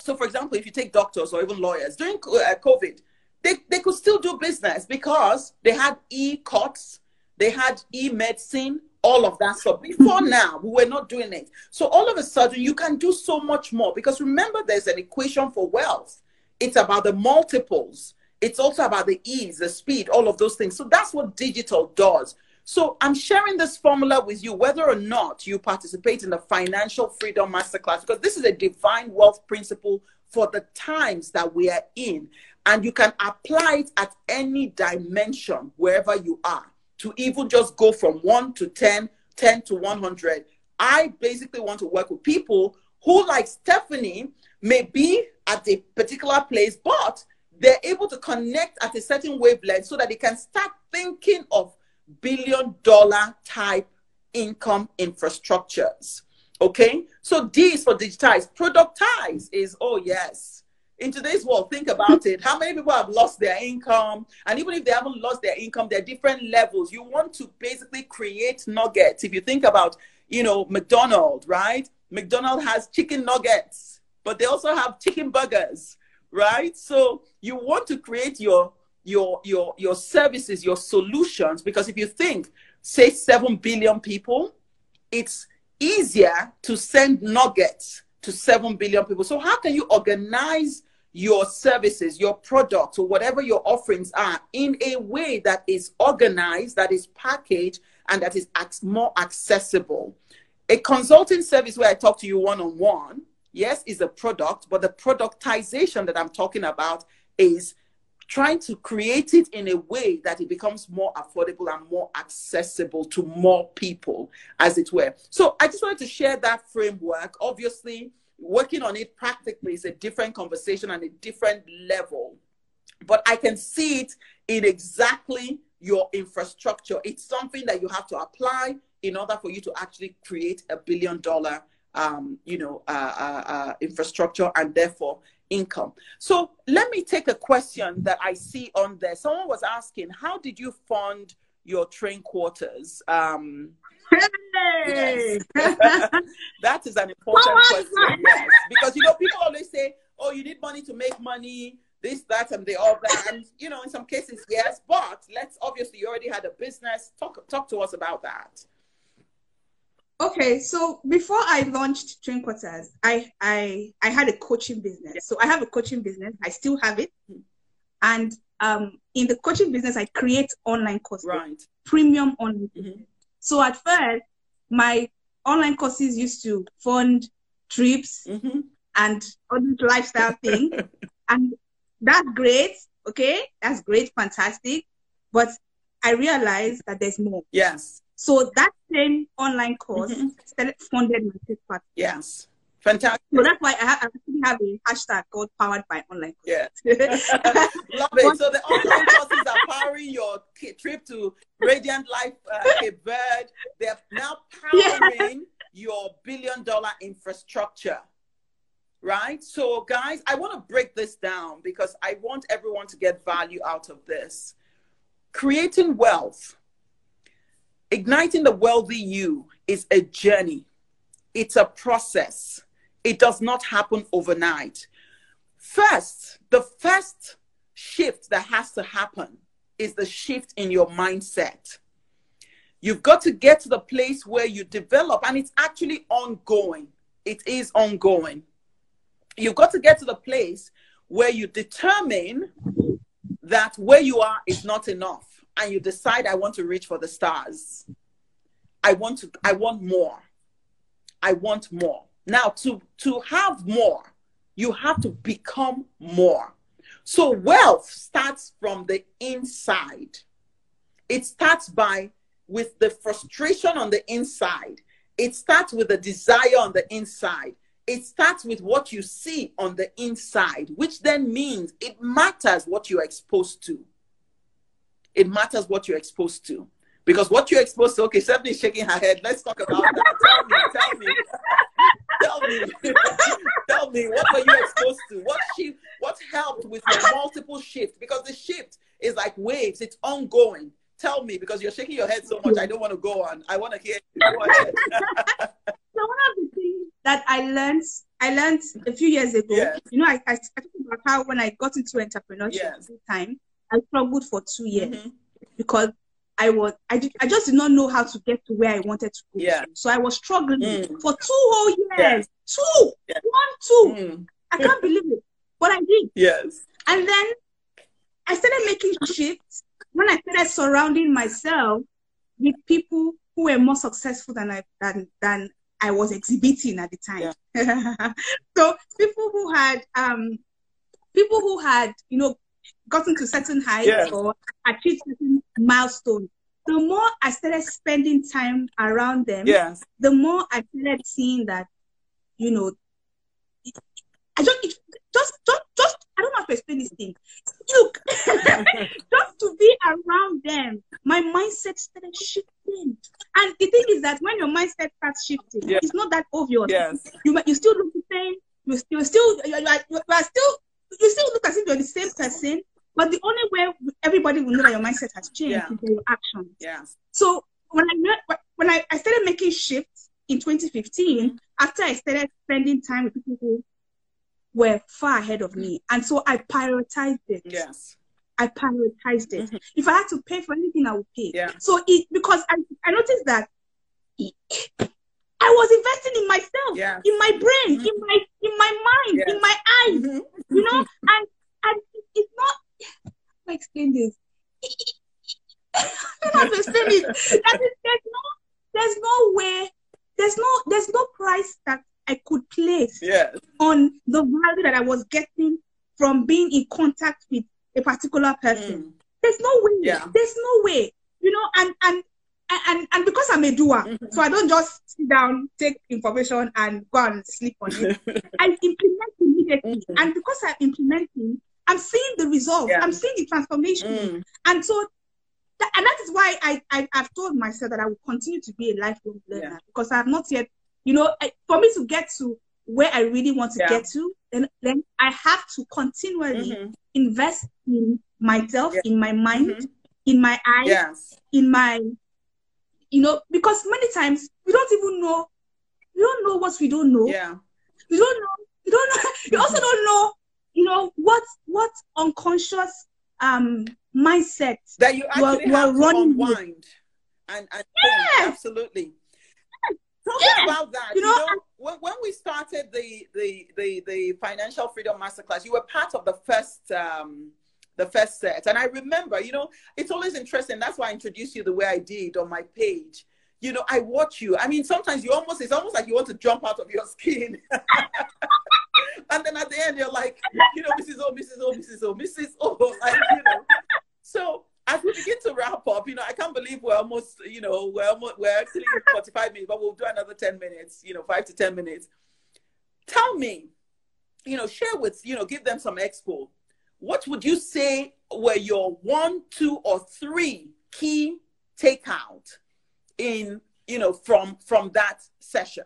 so for example, if you take doctors or even lawyers during uh, COVID, they, they could still do business because they had e courts, they had e medicine, all of that stuff. Before now, we were not doing it. So all of a sudden, you can do so much more because remember, there's an equation for wealth. It's about the multiples. It's also about the ease, the speed, all of those things. So that's what digital does. So I'm sharing this formula with you, whether or not you participate in the Financial Freedom Masterclass, because this is a divine wealth principle for the times that we are in. And you can apply it at any dimension wherever you are to even just go from 1 to 10, 10 to 100. I basically want to work with people who, like Stephanie, may be at a particular place, but they're able to connect at a certain wavelength so that they can start thinking of billion dollar type income infrastructures. Okay, so is for digitize. Productize is, oh, yes. In today's world, think about it. How many people have lost their income? And even if they haven't lost their income, there are different levels. You want to basically create nuggets. If you think about, you know, McDonald's, right? McDonald's has chicken nuggets, but they also have chicken burgers, right? So you want to create your your your your services, your solutions. Because if you think, say, seven billion people, it's easier to send nuggets to seven billion people. So how can you organize your services, your products, or whatever your offerings are in a way that is organized, that is packaged, and that is more accessible? A consulting service where I talk to you one on one, yes, is a product, but the productization that I'm talking about is trying to create it in a way that it becomes more affordable and more accessible to more people, as it were. So I just wanted to share that framework. Obviously, working on it practically is a different conversation and a different level, but I can see it in exactly your infrastructure. It's something that you have to apply in order for you to actually create a billion dollar um, you know, uh, uh, uh, infrastructure and therefore income. So let me take a question that I see on there. Someone was asking, how did you fund your train quarters? Um, hey! yes. that is an important question. Yes. Because, you know, people always say, oh, you need money to make money, this, that, and the other. And, you know, in some cases, yes. But let's obviously, you already had a business. Talk, talk to us about that. Okay, so before I launched Train Quarters, I I I had a coaching business. So I have a coaching business. I still have it, and um, in the coaching business, I create online courses, right? Premium online. Mm-hmm. So at first, my online courses used to fund trips mm-hmm. and all these lifestyle things, and that's great. Okay, that's great, fantastic. But I realized that there's more. Yes. So that same online course mm-hmm. funded my third party. Yes. Fantastic. So that's why I, have, I actually have a hashtag called powered by online courses. Yeah. Love it. So the online courses are powering your trip to Radiant Life uh, Cape Verde. They're now powering yeah. your billion dollar infrastructure. Right? So, guys, I want to break this down because I want everyone to get value out of this. Creating wealth Igniting the wealthy you is a journey, it's a process. It does not happen overnight. First, the first shift that has to happen is the shift in your mindset. You've got to get to the place where you develop, and it's actually ongoing. It is ongoing. You've got to get to the place where you determine that where you are is not enough and you decide I want to reach for the stars. I want to I want more. I want more. Now, to, to have more, you have to become more. So, wealth starts from the inside. It starts by with the frustration on the inside. It starts with the desire on the inside. It starts with what you see on the inside, which then means it matters what you're exposed to. It matters what you're exposed to. Because what you're exposed to, okay, Stephanie is shaking her head. Let's talk about that. Tell me, tell me. tell me. tell me, what were you exposed to? What shift, what helped with your multiple shifts? Because the shift is like waves, it's ongoing. Tell me, because you're shaking your head so much, I don't want to go on. I want to hear so one of the things that I learned, I learned a few years ago, yes. you know, I, I, I talked about how when I got into entrepreneurship yes. full time, I struggled for two years mm-hmm. because I was I did I just did not know how to get to where I wanted to go. Yeah. So I was struggling mm. for two whole years. Two. Yeah. One, two. Mm. I can't believe it. But I did. Yes. And then I started making shifts when I started surrounding myself with people who were more successful than I than than I was exhibiting at the time. Yeah. so people who had um people who had, you know, gotten to certain heights yeah. or achieved certain milestones, the more I started spending time around them, the more I started seeing that, you know, I just, just, just, just, I don't know how to explain this thing. Look, just to be around them, my mindset started shifting. And the thing is that when your mindset starts shifting, it's not that obvious. Yes. You, you still look the same. You, you're still, you are, you are still, you still look as if you're the same person, but the only way everybody will know that your mindset has changed yeah. is your actions. Yeah. So when I when I, I started making shifts in 2015, mm-hmm. after I started spending time with people who were far ahead of me, and so I prioritized it. Yes. I prioritized it. Mm-hmm. If I had to pay for anything, I would pay. Yeah. So it because I, I noticed that I was investing in myself, yeah. in my brain, mm-hmm. in my in my mind, in my eyes. Mm-hmm. You know, and and it's not I explain this? I don't how explain it. That is, there's no, there's no way, there's no, there's no price that I could place yes. on the value that I was getting from being in contact with a particular person. Mm. There's no way. Yeah. There's no way. You know, and and and and because I'm a doer, mm-hmm. so I don't just sit down, take information, and go and sleep on it. I implement immediately, mm-hmm. and because I'm implementing, I'm seeing the results. Yeah. I'm seeing the transformation. Mm. And so, that, and that is why I, I, have told myself that I will continue to be a lifelong learner yeah. because I have not yet, you know, I, for me to get to where I really want to yeah. get to, then, then I have to continually mm-hmm. invest in myself, in my mind, mm-hmm. in my eyes, yes. in my, you know, because many times we don't even know, we don't know what we don't know. Yeah. We don't know. We don't know. You also don't know you know what what unconscious um mindset that you actually were, have were to unwind and, and yes. absolutely. Talk yes. about that you know, you know when, when we started the, the the the financial freedom masterclass you were part of the first um the first set. And i remember you know it's always interesting. That's why i introduced you the way i did on my page. You know i watch you. I mean sometimes you almost it's almost like you want to jump out of your skin and then at the end you're like, you know, Mrs. O, Mrs. O, Mrs. O, Mrs. O, like, you know. So as we begin to wrap up, you know, I can't believe we're almost, you know, we're almost, we're actually 45 minutes, but we'll do another 10 minutes, you know, five to 10 minutes. Tell me, you know, share with, you know, give them some expo. What would you say were your one, two, or three key takeout in, you know, from from that session?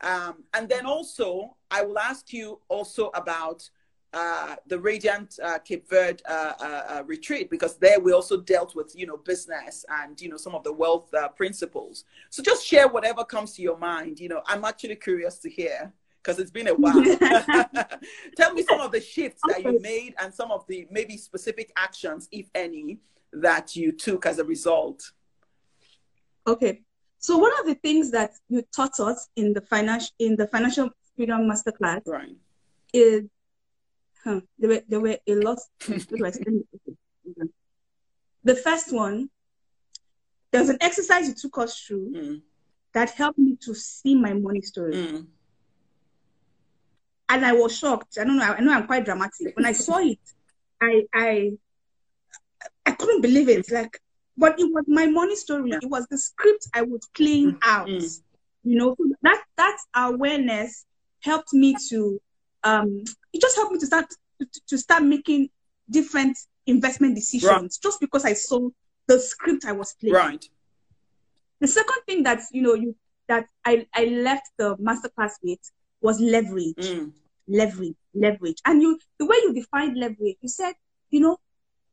Um, and then also, I will ask you also about uh, the Radiant uh, Cape Verde uh, uh, uh, retreat because there we also dealt with you know business and you know some of the wealth uh, principles. So just share whatever comes to your mind. You know, I'm actually curious to hear because it's been a while. Tell me some of the shifts that you made and some of the maybe specific actions, if any, that you took as a result. Okay. So one of the things that you taught us in the financial in the financial freedom masterclass right. is huh, there were there were a lot. the first one, there was an exercise you took us through mm. that helped me to see my money story. Mm. and I was shocked. I don't know. I know I'm quite dramatic. When I saw it, I I I couldn't believe it. Like, but it was my money story. It was the script I would clean Mm. out. You know, that that awareness helped me to um it just helped me to start to, to start making different investment decisions just because I saw the script I was playing. Right. The second thing that you know you that I, I left the masterclass with was leverage. Mm. Leverage, leverage. And you the way you defined leverage, you said, you know,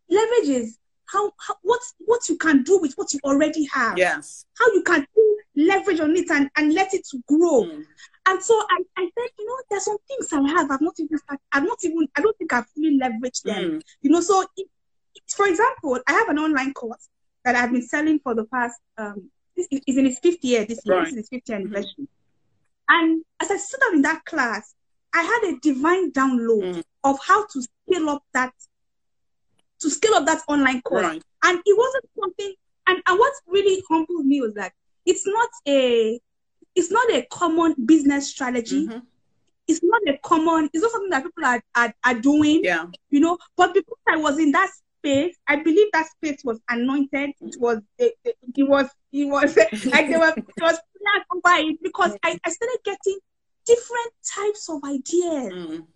leverage is how, how what what you can do with what you already have. Yes. How you can put leverage on it and, and let it grow. Mm. And so I, I said, you know, there's some things I have. I've not even start, I've not even I don't think I've fully leveraged them. Mm. You know, so it, it- for example, I have an online course that I've been selling for the past um this is in its fifth year this year. Right. This is its fifth year anniversary. And as I sat down in that class, I had a divine download Mm. of how to scale up that to scale up that online course. Right. And it wasn't something and, and what really humbled me was that it's not a it's not a common business strategy. Mhm. It's not a common, it's not something that people are, are, are doing Yeah. you know. But because I was in that space, I believe that space was anointed. It was, it, it, it was, it was like there was, there was over it because I, I started getting different types of ideas, Mm.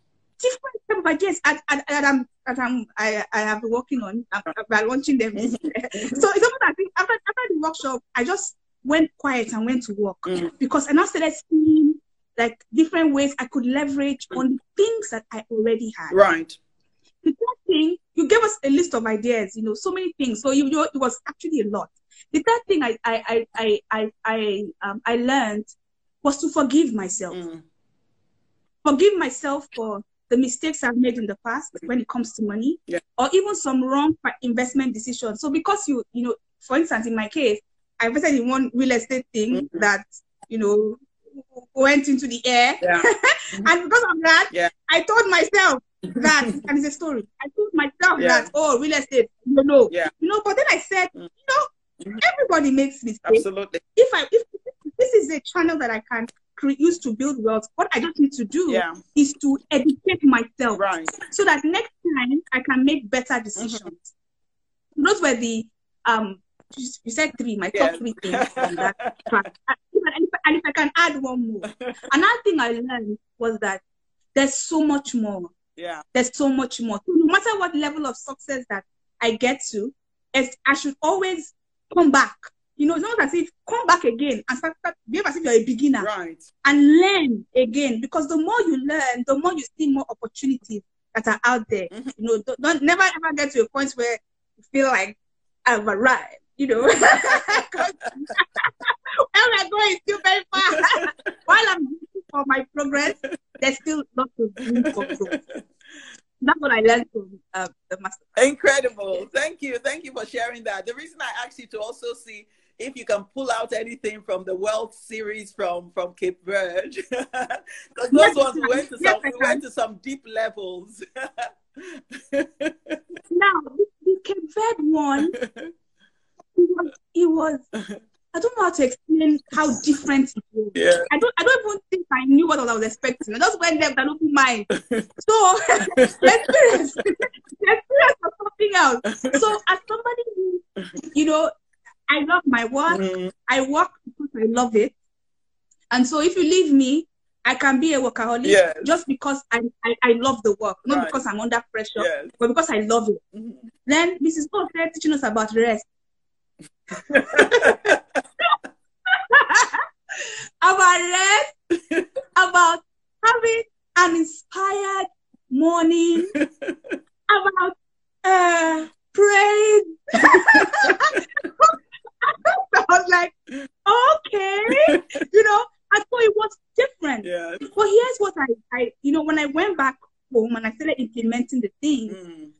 different type of ideas that, that, that I'm, that I'm, I, I have been working on. I'm, I'm launching them. so it's something I think after, after the workshop, I just went quiet and went to work Mm. because I now started seeing like different ways I could leverage on things that I already had Right. the third thing, you gave us a list of ideas, you know, so many things. So you, you it was actually a lot. The third thing I I I I I, I um I learned was to forgive myself. Mm. Forgive myself for the mistakes I've made in the past when it comes to money, Yeah. or even some wrong investment decisions. So because you you know, for instance, in my case, I invested in one real estate thing Mhm. that you know went into the air, Yeah. and because of that, Yeah. I told myself that and it's a story. I told myself Yeah. that oh, real estate, you know, Yeah. you know. But then I said, Mm. you know, Mhm. everybody makes mistakes. Absolutely. If I if this is a channel that I can use to build wealth, what I just need to do Yeah. is to educate myself Right. so that next time I can make better decisions. Those were the um. You said three, my top three things from that track. And if, and if I can add one more, another thing I learned was that there's so much more Yeah. there's so much more. So no matter what level of success that I get to, I should always come back. You know, it's not as if come back again and start, start behave as if you're a beginner Right. and learn again. Because the more you learn, the more you see more opportunities that are out there. Mhm. You know, don't, don't never ever get to a point where you feel like I've arrived. You know, where we're going is still very far. While I'm looking for my progress, there's still lots of room for growth. That's what I learned from uh, the master. Incredible. Thank you. Thank you for sharing that. The reason I asked you to also see if you can pull out anything from the Wealth series from from Cape Verde, because those Yes, ones we went to. Yes, some we went to some deep levels. Now, the, Cape Verde one, was, it was, I don't know how to explain how different it was. yeah. I don't, I don't even think I knew what I was expecting. I just went there with an open mind. So, the experience, the experience was something else. So, as somebody who, you know, I love my work. Mm, I work because I love it. And so if you leave me, I can be a workaholic Yes. just because I, I, I love the work, not Right. because I'm under pressure, yes. but because I love it. Mhm. Then Mrs. O started teaching us about rest, about rest, about having an inspired morning, about uh, praise. I was like, okay, you know, I thought it was different. yes. But here's what I, I, you know, when I went back home and I started implementing the thing, Mm,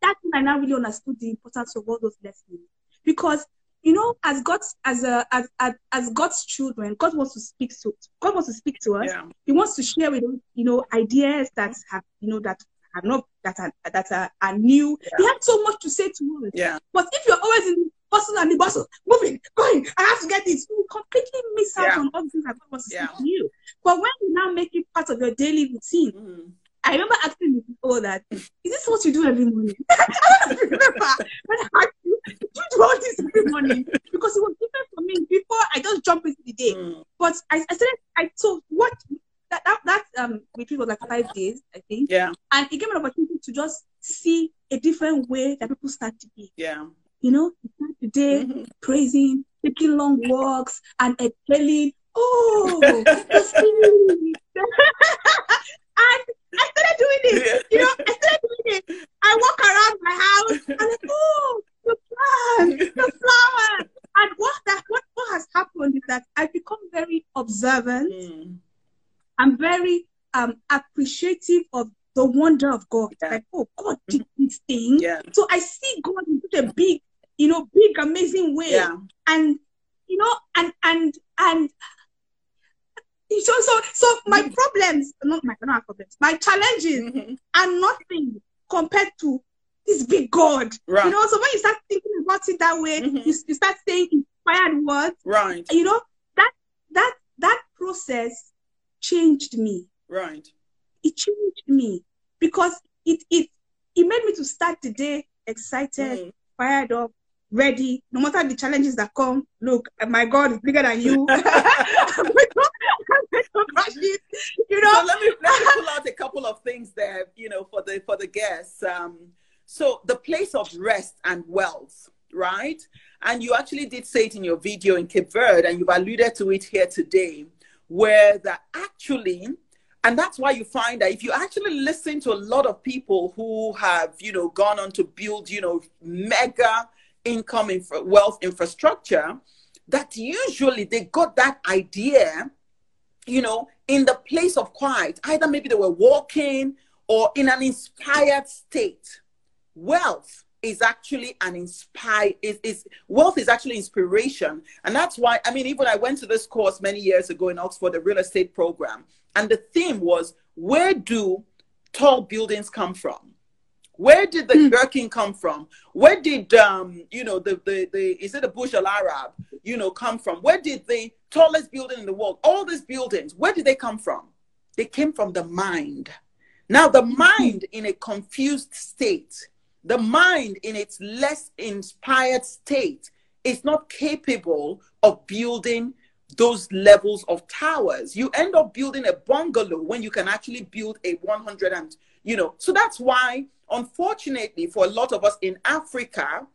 that's when I now really understood the importance of all those lessons. Because, you know, as God's as a as, as, as God's children, God wants to speak to God wants to speak to us. yeah. He wants to share with us, you know, ideas that have, you know, that have not that are that are, are new. He Yeah. had so much to say to us. Yeah. But if you're always in bustle and the bustle, moving, going. I have to get this. You completely miss out Yeah. on all the things that God was Yeah. teaching you. But when you now make it part of your daily routine, Mm. I remember asking people that, is this what you do every morning? I don't remember when I asked you, do you do all this every morning? Because it was different for me. Before I just jump into the day. Mm. But I, I said, I told what that, that, that um retreat was like five days, I think. Yeah, And it gave me an opportunity to just see a different way that people start to be. yeah. You know, the day Mhm. praising, taking long walks, and exhaling. Oh, and I started doing it. You know, I started doing it. I walk around my house and like, oh, the plants, the flowers. And what that what, what has happened is that I've become very observant. Mm. I'm very um appreciative of the wonder of God. Yeah. Like, oh, God did this thing. Yeah, So I see God in such a big, you know, big, amazing way. yeah. And you know, and and and so so so my Mm. problems, not my not problems, my challenges Mhm. are nothing compared to this big God. Right, You know, so when you start thinking about it that way, Mhm. you, you start saying inspired words, right, you know, that that that process changed me right. it changed me because it it it made me to start the day excited, Mm. fired up, ready, no matter the challenges that come. Look, my God is bigger than you. I'm going to- I'm going to crush it. You So know, let me let me pull out a couple of things there, you know, for the for the guests. Um, so the place of rest and wealth, right? And you actually did say it in your video in Cape Verde, and you've alluded to it here today, where that actually, and that's why you find that if you actually listen to a lot of people who have, you know, gone on to build, you know, mega income infra- wealth infrastructure, that usually they got that idea you know, in the place of quiet. Either maybe they were walking or in an inspired state. Wealth is actually an inspire is, is wealth is actually inspiration. And that's why I mean, even I went to this course many years ago in Oxford, the real estate program, and the theme was where do tall buildings come from? Where did the Gherkin come from? Where did um, you know, the the, the is it the Burj Al Arab, you know, come from? Where did the tallest building in the world, all these buildings, where did they come from? They came from the mind. Now, the mind in a confused state, the mind in its less inspired state is not capable of building those levels of towers. You end up building a bungalow when you can actually build a 100 and, you know, so that's why, unfortunately, for a lot of us in Africa,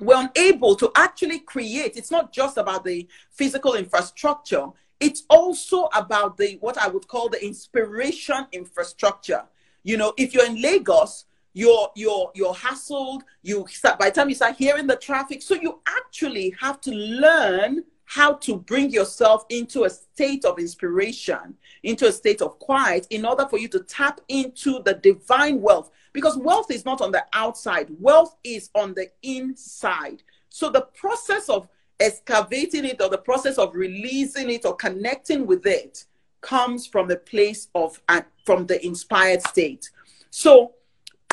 we're unable to actually create. It's not just about the physical infrastructure. It's also about the what i would call the inspiration infrastructure. You know if you're in lagos you're you're you're hassled you start by the time you start hearing the traffic so you actually have to learn how to bring yourself into a state of inspiration into a state of quiet in order for you to tap into the divine wealth. Because wealth is not on the outside wealth is on the inside. So the process of excavating it or the process of releasing it or connecting with it comes from a place of uh, from the inspired state. So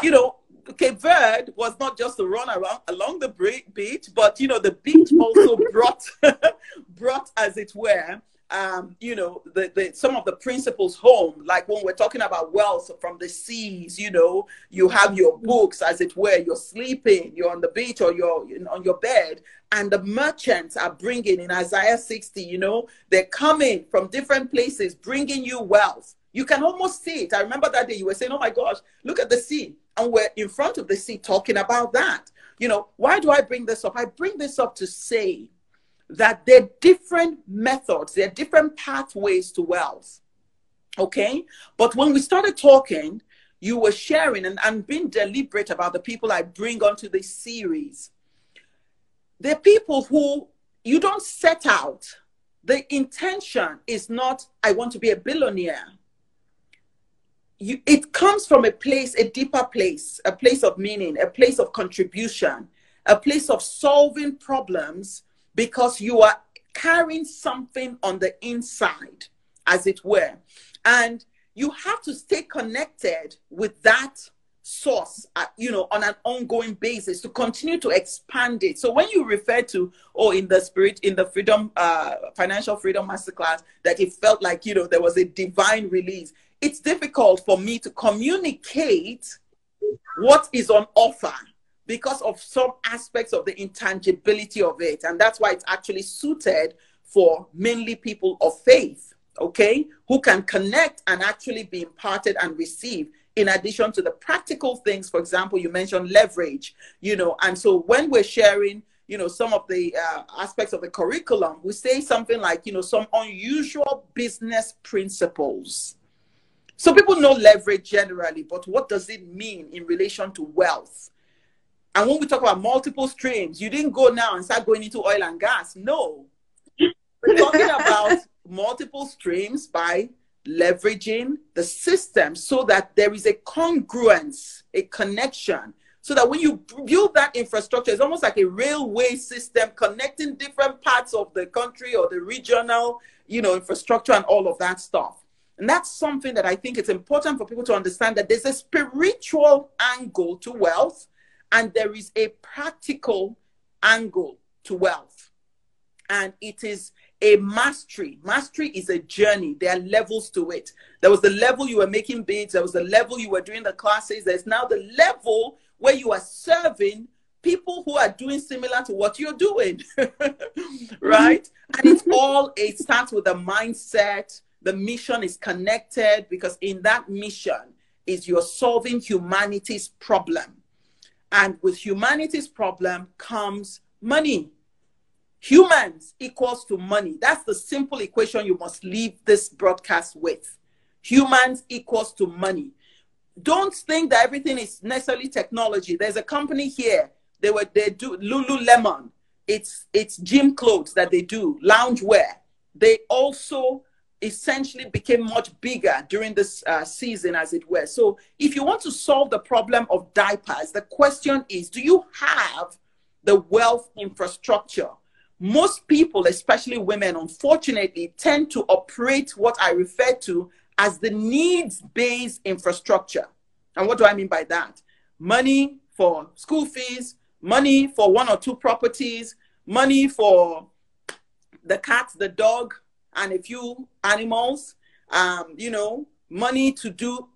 you know Cape Verde was not just to run around along the beach, but you know the beach also brought brought, as it were, um, you know, the, the some of the principles home. Like when we're talking about wealth from the seas, you know, you have your books, as it were. You're sleeping, you're on the beach, or you're in- on your bed, and the merchants are bringing in Isaiah 60. You know, they're coming from different places, bringing you wealth. You can almost see it. I remember that day you were saying, "Oh my gosh, look at the sea," and we're in front of the sea talking about that. You know, why do I bring this up? I bring this up to say that there are different methods, there are different pathways to wealth. Okay? But when we started talking, you were sharing and, and being deliberate about the people I bring onto this series. They're people who you don't set out. The intention is not, I want to be a billionaire. You, it comes from a place, a deeper place, a place of meaning, a place of contribution, a place of solving problems because you are carrying something on the inside, as it were. And you have to stay connected with that source, uh, you know, on an ongoing basis to continue to expand it. So when you refer to, oh, in the spirit, in the freedom, uh, financial freedom masterclass, that it felt like, you know, there was a divine release, it's difficult for me to communicate what is on offer because of some aspects of the intangibility of it. And that's why it's actually suited for mainly people of faith, okay, who can connect and actually be imparted and receive in addition to the practical things for example you mentioned leverage you know and so when we're sharing you know some of the uh, aspects of the curriculum we say something like you know some unusual business principles so people know leverage generally but what does it mean in relation to wealth? And when we talk about multiple streams you didn't go now and start going into oil and gas. No. We're talking about multiple streams by leveraging the system so that there is a congruence, a connection, so that when you build that infrastructure, it's almost like a railway system connecting different parts of the country or the regional, you know, infrastructure and all of that stuff. And that's something that I think it's important for people to understand that there's a spiritual angle to wealth and there is a practical angle to wealth. And it is a mastery. Mastery is a journey. There are levels to it. There was the level you were making bids, there was the level you were doing the classes. There's now the level where you are serving people who are doing similar to what you're doing. right? And it's all, it starts with the mindset. The mission is connected because in that mission is you're solving humanity's problem. And with humanity's problem comes money Humans equals to money. That's the simple equation you must leave this broadcast with. Humans equals to money. Don't think that everything is necessarily technology. There's a company here. They were they do Lululemon. It's it's gym clothes that they do, loungewear. They also essentially became much bigger during this uh, season, as it were. So, if you want to solve the problem of diapers, the question is: Do you have the wealth infrastructure most people, especially women, unfortunately, tend to operate what I refer to as the needs based infrastructure. And what do I mean by that? Money for school fees, money for one or two properties, money for the cat, the dog, and a few animals, um, you know, money to do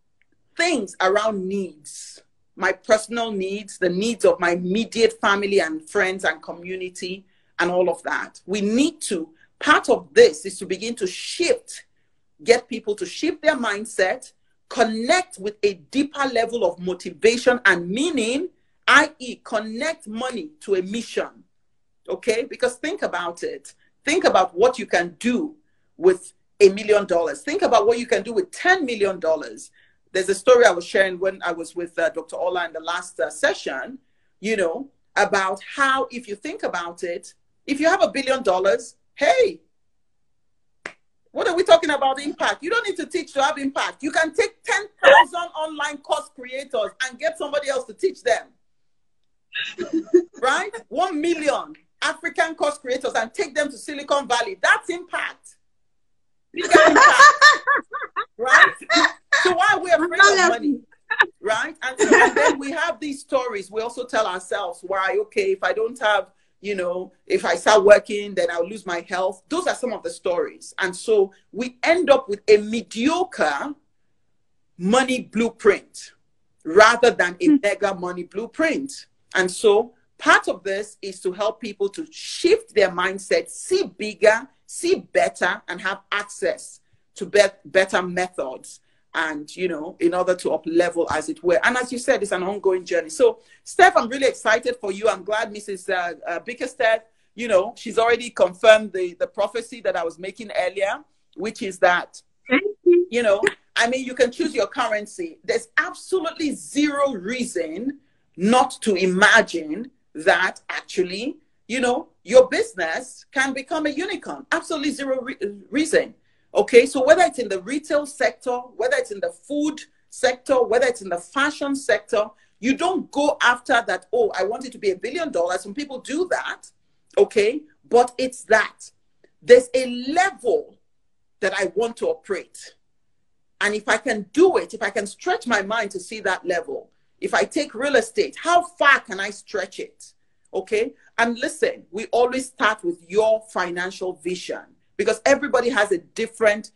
things around needs my personal needs, the needs of my immediate family and friends and community, and all of that. We need to, part of this is to begin to shift, get people to shift their mindset, connect with a deeper level of motivation and meaning, i.e., connect money to a mission. Okay? Because think about it. Think about what you can do with a million dollars. Think about what you can do with $10 million. There's a story I was sharing when I was with uh, Dr. Ola in the last uh, session, you know, about how, if you think about it, if you have a billion dollars, hey, what are we talking about impact? You don't need to teach to have impact. You can take 10,000 online course creators and get somebody else to teach them. right? 1 million African course creators and take them to Silicon Valley. That's impact. Impact. right? So why are we afraid of money? Right? And, so, and then we have these stories. We also tell ourselves why, okay, if I don't have you know, if I start working, then I'll lose my health. Those are some of the stories. And so we end up with a mediocre money blueprint rather than a hmm. mega money blueprint. And so part of this is to help people to shift their mindset, see bigger, see better, and have access to be- better methods and you know in order to up level as it were. And as you said it's an ongoing journey. So steph i'm really excited for you. I'm glad mrs uh, uh, bickerstead you know she's already confirmed the the prophecy that i was making earlier which is that you know i mean you can choose your currency. There's absolutely zero reason not to imagine that actually you know your business can become a unicorn absolutely zero re- uh, reason Okay, so whether it's in the retail sector, whether it's in the food sector, whether it's in the fashion sector, you don't go after that, oh, I want it to be a billion dollars. Some people do that, okay, but it's that. There's a level that I want to operate. And if I can do it, if I can stretch my mind to see that level, If I take real estate, how far can I stretch it? Okay. And listen, we always start with your financial vision because everybody has a different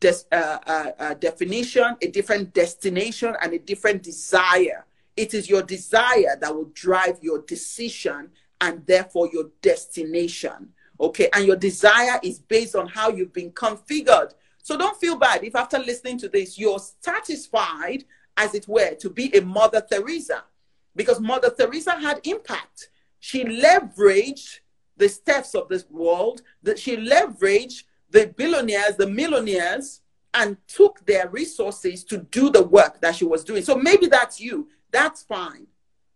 des- uh, uh, uh, definition, a different destination, and a different desire. It is your desire that will drive your decision and therefore your destination. Okay. And your desire is based on how you've been configured. So don't feel bad if after listening to this, you're satisfied, as it were, to be a Mother Teresa. Because Mother Teresa had impact. She leveraged the steps of this world, that she leveraged the billionaires, the millionaires, and took their resources to do the work that she was doing. So maybe that's you. That's fine.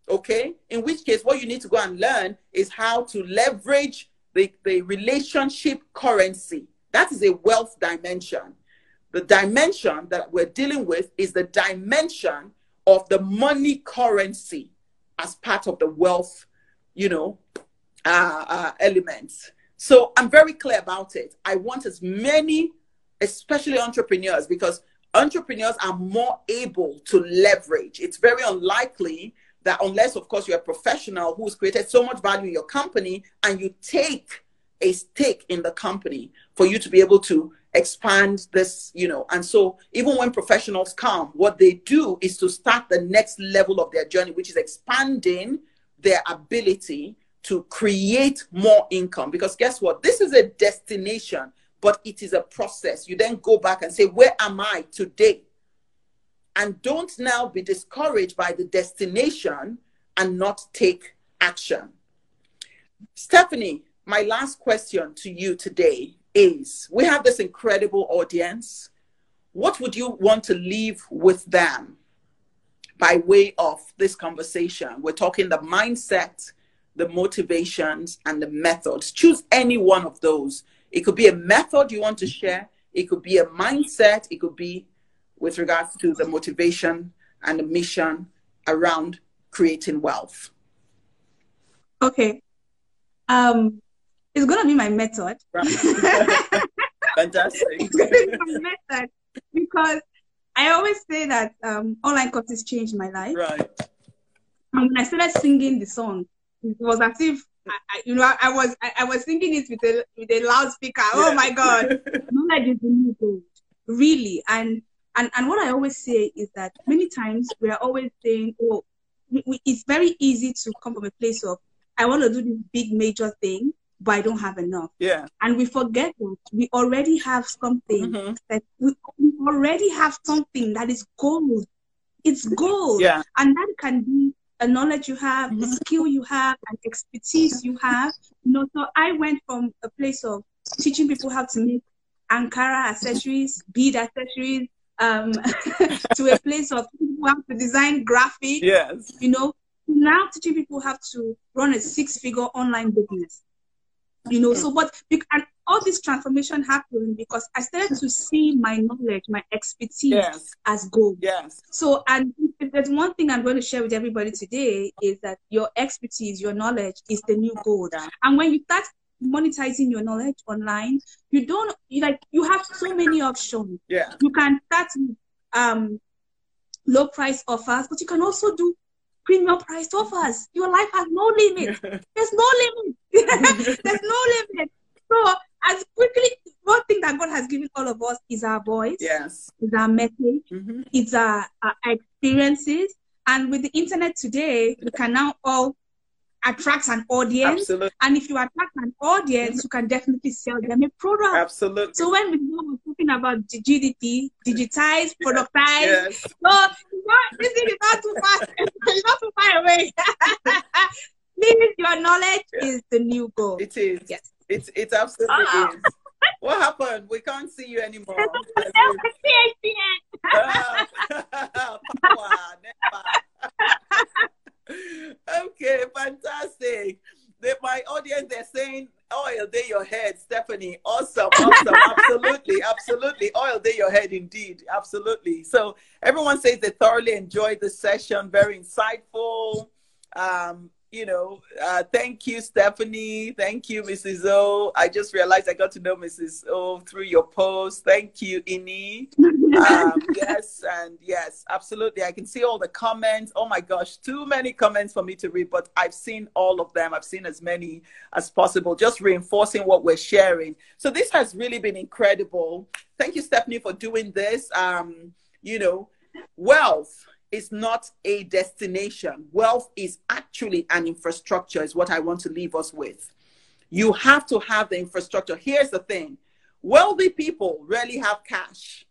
Okay. In which case, what you need to go and learn is how to leverage the, the relationship currency. That is a wealth dimension. The dimension that we're dealing with is the dimension of the money currency as part of the wealth, you know, uh, uh, elements. So I'm very clear about it. I want as many, especially entrepreneurs, because entrepreneurs are more able to leverage. It's very unlikely that unless of course you're a professional who's created so much value in your company and you take a stake in the company for you to be able to expand this you know and so even when professionals come what they do is to start the next level of their journey which is expanding their ability to create more income. Because guess what? This is a destination but it is a process. You then go back and say where am i today? And don't now be discouraged by the destination and not take action. Stephanie, my last question to you today is we have this incredible audience. What would you want to leave with them by way of this conversation? We're talking the mindset, the motivations, and the methods. Choose any one of those. It could be a method you want to share, it could be a mindset, it could be with regards to the motivation and the mission around creating wealth? Okay. Um, it's gonna be my method. Right. Fantastic. it's gonna be my method because I always say that um, online courses changed my life. Right. And when I started singing the song, it was as if I, you know I, I was I, I, was singing it with a with a loudspeaker. Yeah. Oh my God, knowledge is the new gold, really. And and, and what I always say is that many times we are always saying, oh, we, we, it's very easy to come from a place of, I want to do this big major thing, but I don't have enough. Yeah. And we forget that we already have something mm-hmm. that we, we already have something that is gold. It's gold. Yeah. And that can be a knowledge you have, mm-hmm. a skill you have, an expertise you have. You know, so I went from a place of teaching people how to make Ankara accessories, bead accessories, um, to a place of people have to design graphics. Yes. You know, now teaching people have to run a six-figure online business. You know, so but and all this transformation happened because I started to see my knowledge, my expertise yes. as gold. Yes. So, and if there's one thing I'm going to share with everybody today is that your expertise, your knowledge is the new gold. And when you start monetizing your knowledge online, you don't you like you have so many options. Yeah. You can start with um low price offers, but you can also do premium price offers. Your life has no limit. There's no limit. There's no limit. So as quickly one thing that God has given all of us is our voice. Yes. Is our message. Mm-hmm. It's our, our experiences. And with the internet today, we can now all attract an audience. Absolutely. And if you attract an audience, you can definitely sell them a product. Absolutely. So when we know we're talking about GDP, digitize, productize, yes. so not, this is not too far, not too far away. Please, your knowledge is the new goal. It is. Yes. It's, it absolutely oh. is. What happened? We can't see you anymore. okay, fantastic. The, my audience, they're saying, oil day your head, Stephanie. Awesome, awesome. absolutely, absolutely. Oil day your head, indeed. Absolutely. So everyone says they thoroughly enjoyed the session, very insightful. Um, you know, uh, thank you, Stephanie. Thank you, Mrs. O. I just realized I got to know Mrs. O through your post. Thank you, Ini. Um, yes, and yes, absolutely. I can see all the comments. Oh my gosh, too many comments for me to read, but I've seen all of them. I've seen as many as possible, just reinforcing what we're sharing. So this has really been incredible. Thank you, Stephanie, for doing this. Um, you know, wealth is not a destination. Wealth is actually an infrastructure, is what I want to leave us with. You have to have the infrastructure. Here's the thing wealthy people rarely have cash.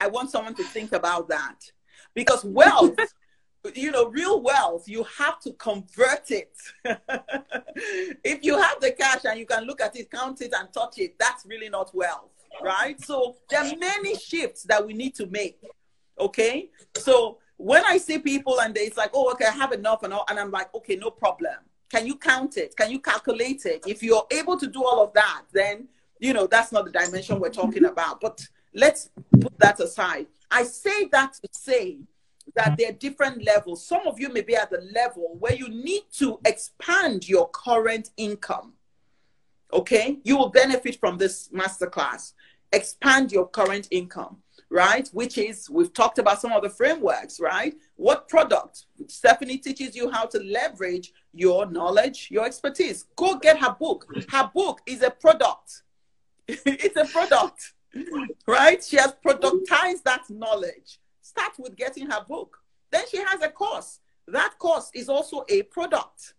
I want someone to think about that because wealth. you know, real wealth, you have to convert it. if you have the cash and you can look at it, count it, and touch it, that's really not wealth, right? So there are many shifts that we need to make Okay. So when I see people and they, it's like, oh, okay, I have enough and all, and I'm like, okay, no problem. Can you count it? Can you calculate it? If you're able to do all of that, then you know that's not the dimension we're talking about. But let's put that aside. I say that to say that there are different levels. Some of you may be at the level where you need to expand your current income. Okay, you will benefit from this masterclass. Expand your current income right? Which is, we've talked about some of the frameworks, right? What product? Stephanie teaches you how to leverage your knowledge, your expertise. Go get her book. Her book is a product. it's a product, right? She has productized that knowledge. Start with getting her book. Then she has a course. That course is also a product.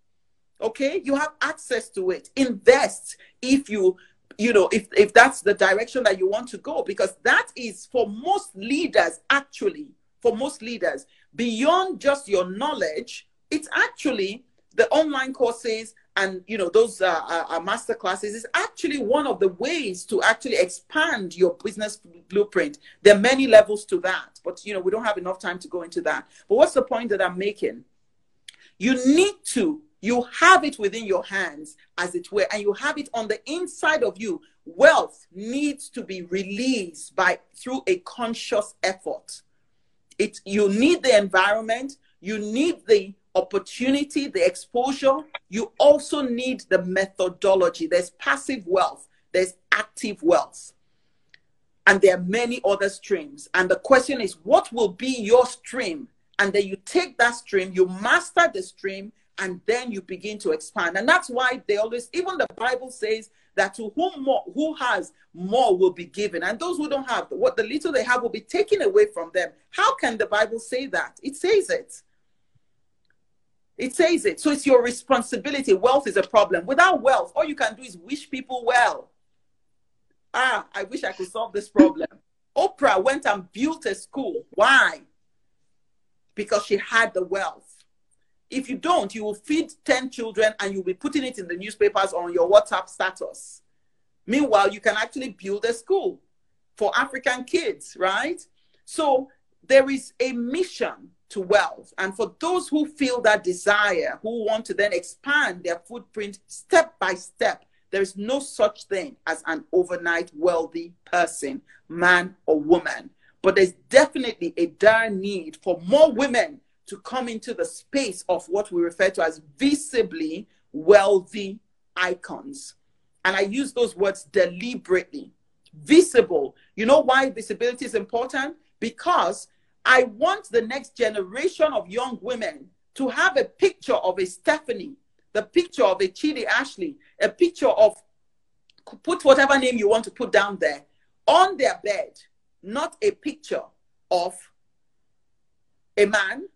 Okay, you have access to it. Invest if you you know if if that's the direction that you want to go because that is for most leaders actually for most leaders beyond just your knowledge it's actually the online courses and you know those uh, uh, uh master classes is actually one of the ways to actually expand your business blueprint. There are many levels to that but you know we don't have enough time to go into that. But what's the point that i'm making? You need to you have it within your hands, as it were, and you have it on the inside of you. Wealth needs to be released by through a conscious effort. It you need the environment, you need the opportunity, the exposure. You also need the methodology. There's passive wealth, there's active wealth. And there are many other streams. And the question is, what will be your stream? And then you take that stream, you master the stream, and then you begin to expand. And that's why they always, even the Bible says that to whom more, who has more will be given, and those who don't have, what the little they have will be taken away from them. How can the Bible say that? It says it. It says it. So it's your responsibility. Wealth is a problem. Without wealth, all you can do is wish people well. Ah, I wish I could solve this problem. Oprah went and built a school. Why? Because she had the wealth. If you don't, you will feed 10 children and you'll be putting it in the newspapers on your WhatsApp status. Meanwhile, you can actually build a school for African kids, right? So there is a mission to wealth. And for those who feel that desire, who want to then expand their footprint step by step, there is no such thing as an overnight wealthy person, man or woman. But there's definitely a dire need for more women to come into the space of what we refer to as visibly wealthy icons. And I use those words deliberately. Visible. You know why visibility is important? Because I want the next generation of young women to have a picture of a Stephanie, the picture of a Chidi Ashley, a picture of put whatever name you want to put down there on their bed, not a picture of a man.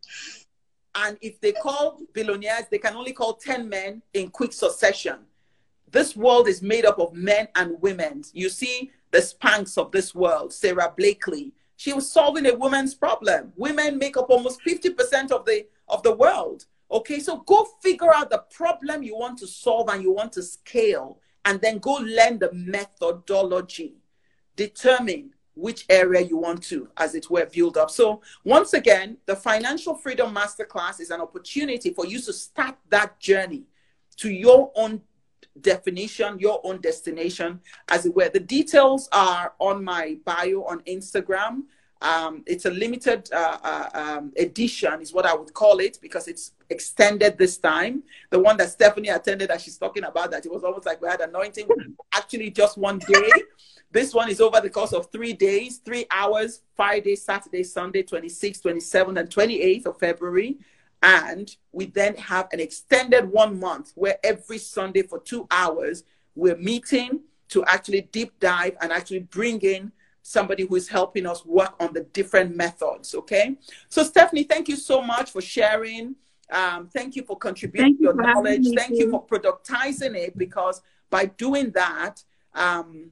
And if they call billionaires, they can only call 10 men in quick succession. This world is made up of men and women. You see the Spanx of this world, Sara Blakely. She was solving a woman's problem. Women make up almost 50% of the of the world. Okay, so go figure out the problem you want to solve and you want to scale, and then go learn the methodology. Determine which area you want to, as it were, build up. So, once again, the Financial Freedom Masterclass is an opportunity for you to start that journey to your own definition, your own destination, as it were. The details are on my bio on Instagram. Um, it's a limited uh, uh, um, edition, is what I would call it, because it's extended this time. The one that Stephanie attended, that she's talking about, that it was almost like we had anointing, actually just one day. This one is over the course of three days, three hours, Friday, Saturday, Sunday, 26th, 27th, and 28th of February. And we then have an extended one month where every Sunday for two hours, we're meeting to actually deep dive and actually bring in somebody who is helping us work on the different methods. Okay. So, Stephanie, thank you so much for sharing. Um, thank you for contributing you your for knowledge. Thank you for productizing it because by doing that, um,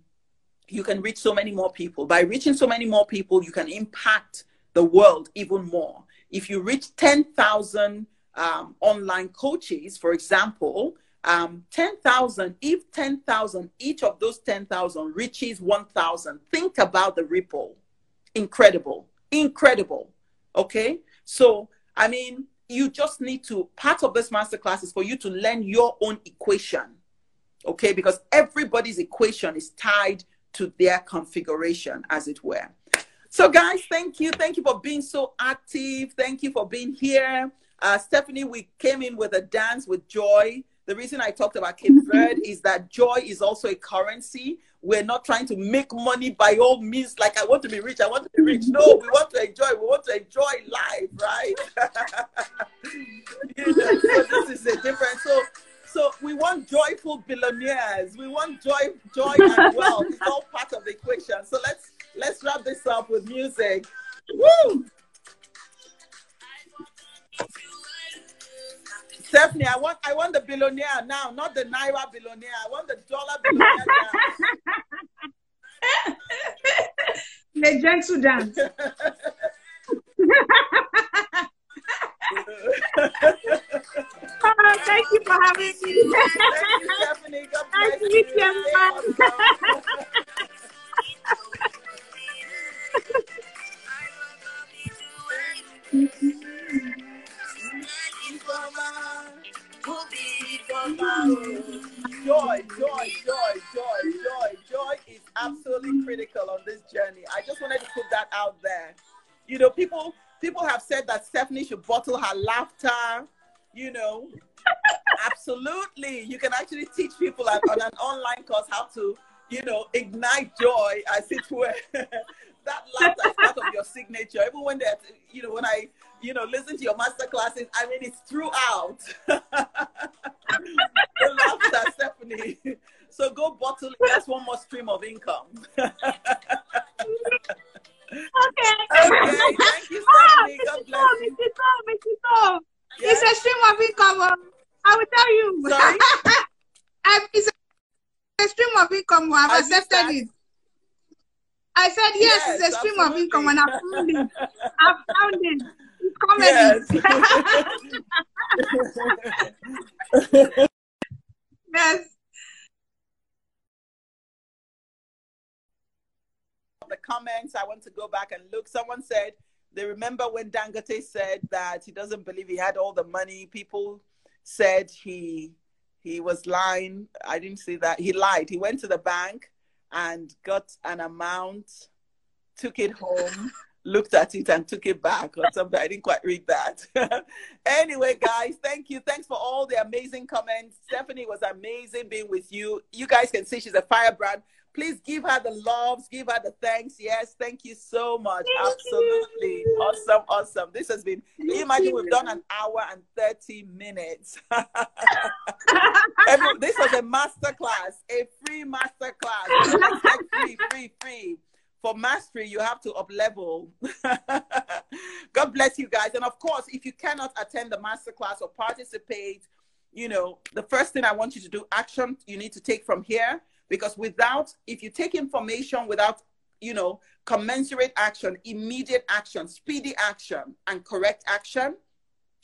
you can reach so many more people. By reaching so many more people, you can impact the world even more. If you reach 10,000 um, online coaches, for example, um, 10,000, if 10,000, each of those 10,000 reaches 1,000, think about the ripple. Incredible. Incredible. Okay. So, I mean, you just need to, part of this masterclass is for you to learn your own equation. Okay. Because everybody's equation is tied to their configuration, as it were. So, guys, thank you. Thank you for being so active. Thank you for being here. Uh, Stephanie, we came in with a dance with joy. The reason I talked about Cape Verde is that joy is also a currency. We're not trying to make money by all means, like I want to be rich, I want to be rich. No, we want to enjoy, we want to enjoy life, right? you know, so this is a different. So so we want joyful billionaires. We want joy, joy and wealth. It's all part of the equation. So let's let's wrap this up with music. Woo! Stephanie, I want I want the billionaire now, not the naira billionaire. I want the dollar billionaire now. the gentle dance. oh, thank you for having me. thank you, Stephanie. God bless nice to meet you, everyone. joy, joy, joy, joy, joy, joy is absolutely critical on this journey. I just wanted to put that out there. You know, people people have said that Stephanie should bottle her laughter. You know, absolutely. You can actually teach people on an online course how to, you know, ignite joy, as it were. that laughter is part of your signature. Even when that, you know, when I, you know, listen to your master classes, I mean, it's throughout. laughter, Stephanie. So go bottle it. That's one more stream of income. okay. Okay. Thank you, Stephanie. God bless oh, you. Mr. Tom, Yes. It's a stream of income. I will tell you. Sorry? it's a stream of income. I've I accepted it. I said, yes, yes it's a stream absolutely. of income, and I found it. I found it. It's comedy. Yes. yes. The comments, I want to go back and look. Someone said they remember when Dangote said that he doesn't believe he had all the money. People said he he was lying. I didn't see that. He lied. He went to the bank and got an amount, took it home, looked at it and took it back or something. I didn't quite read that. anyway, guys, thank you. Thanks for all the amazing comments. Stephanie was amazing being with you. You guys can see she's a firebrand. Please give her the loves, give her the thanks. Yes, thank you so much. Thank Absolutely. You. Awesome, awesome. This has been, can you imagine you. we've done an hour and 30 minutes. Every, this was a master class, a free master class. free, free, free. For mastery, you have to up level. God bless you guys. And of course, if you cannot attend the master class or participate, you know, the first thing I want you to do, action you need to take from here because without, if you take information without, you know, commensurate action, immediate action, speedy action, and correct action,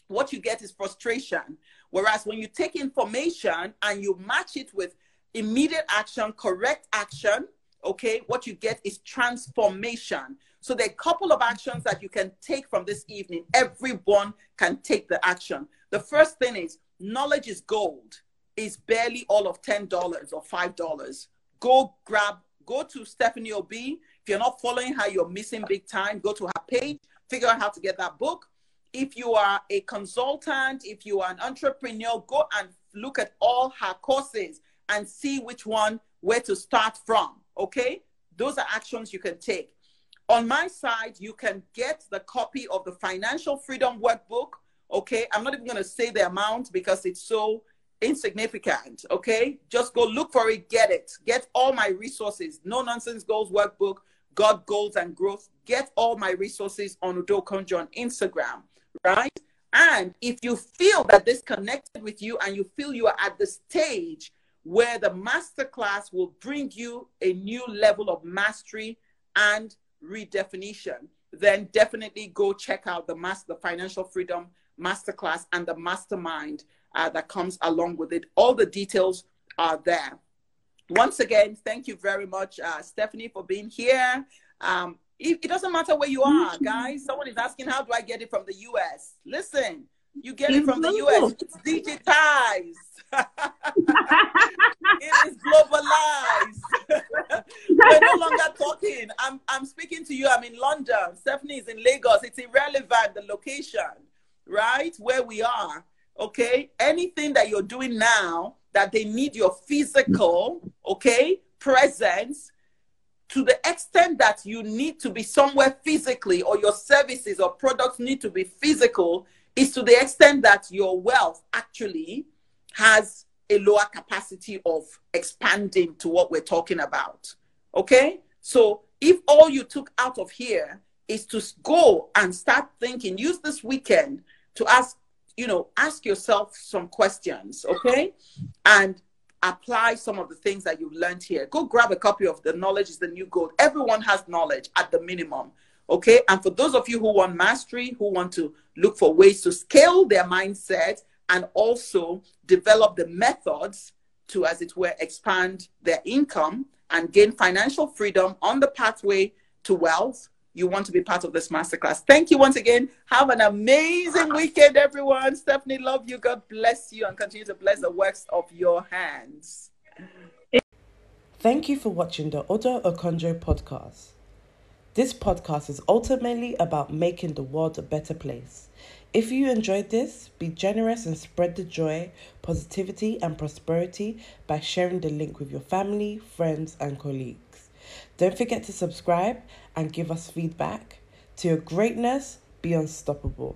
what you get is frustration. Whereas when you take information and you match it with immediate action, correct action, okay, what you get is transformation. So there are a couple of actions that you can take from this evening. Everyone can take the action. The first thing is knowledge is gold is barely all of $10 or $5. Go grab, go to Stephanie Obi. If If you're not following her, you're missing big time. Go to her page, figure out how to get that book. If you are a consultant, if you are an entrepreneur, go and look at all her courses and see which one where to start from. Okay? Those are actions you can take. On my side, you can get the copy of the Financial Freedom Workbook. Okay? I'm not even going to say the amount because it's so insignificant. Okay? Just go look for it, get it. Get all my resources. No Nonsense Goals Workbook, God Goals and Growth. Get all my resources on Udo Okonjo on Instagram, right? And if you feel that this connected with you and you feel you are at the stage where the masterclass will bring you a new level of mastery and redefinition, then definitely go check out the master the financial freedom masterclass and the mastermind uh, that comes along with it. All the details are there. Once again, thank you very much, uh, Stephanie, for being here. Um, it, it, doesn't matter where you are, guys. Someone is asking, how do I get it from the US? Listen, you get it from the US. It's digitized. it is globalized. We're no longer talking. I'm, I'm speaking to you. I'm in London. Stephanie is in Lagos. It's irrelevant, the location, right? Where we are. Okay. Anything that you're doing now that they need your physical, okay, presence to the extent that you need to be somewhere physically or your services or products need to be physical is to the extent that your wealth actually has a lower capacity of expanding to what we're talking about. Okay? So if all you took out of here is to go and start thinking, use this weekend to ask, you know, ask yourself some questions, okay? And apply some of the things that you've learned here. Go grab a copy of The Knowledge is the New Gold. Everyone has knowledge at the minimum. Okay. And for those of you who want mastery, who want to look for ways to scale their mindset and also develop the methods to, as it were, expand their income and gain financial freedom on the pathway to wealth, you want to be part of this masterclass. Thank you once again. Have an amazing weekend, everyone. Stephanie, love you. God bless you and continue to bless the works of your hands. Thank you for watching the Udo Okonjo podcast. This podcast is ultimately about making the world a better place. If you enjoyed this, be generous and spread the joy, positivity, and prosperity by sharing the link with your family, friends, and colleagues. Don't forget to subscribe and give us feedback. To your greatness, be unstoppable.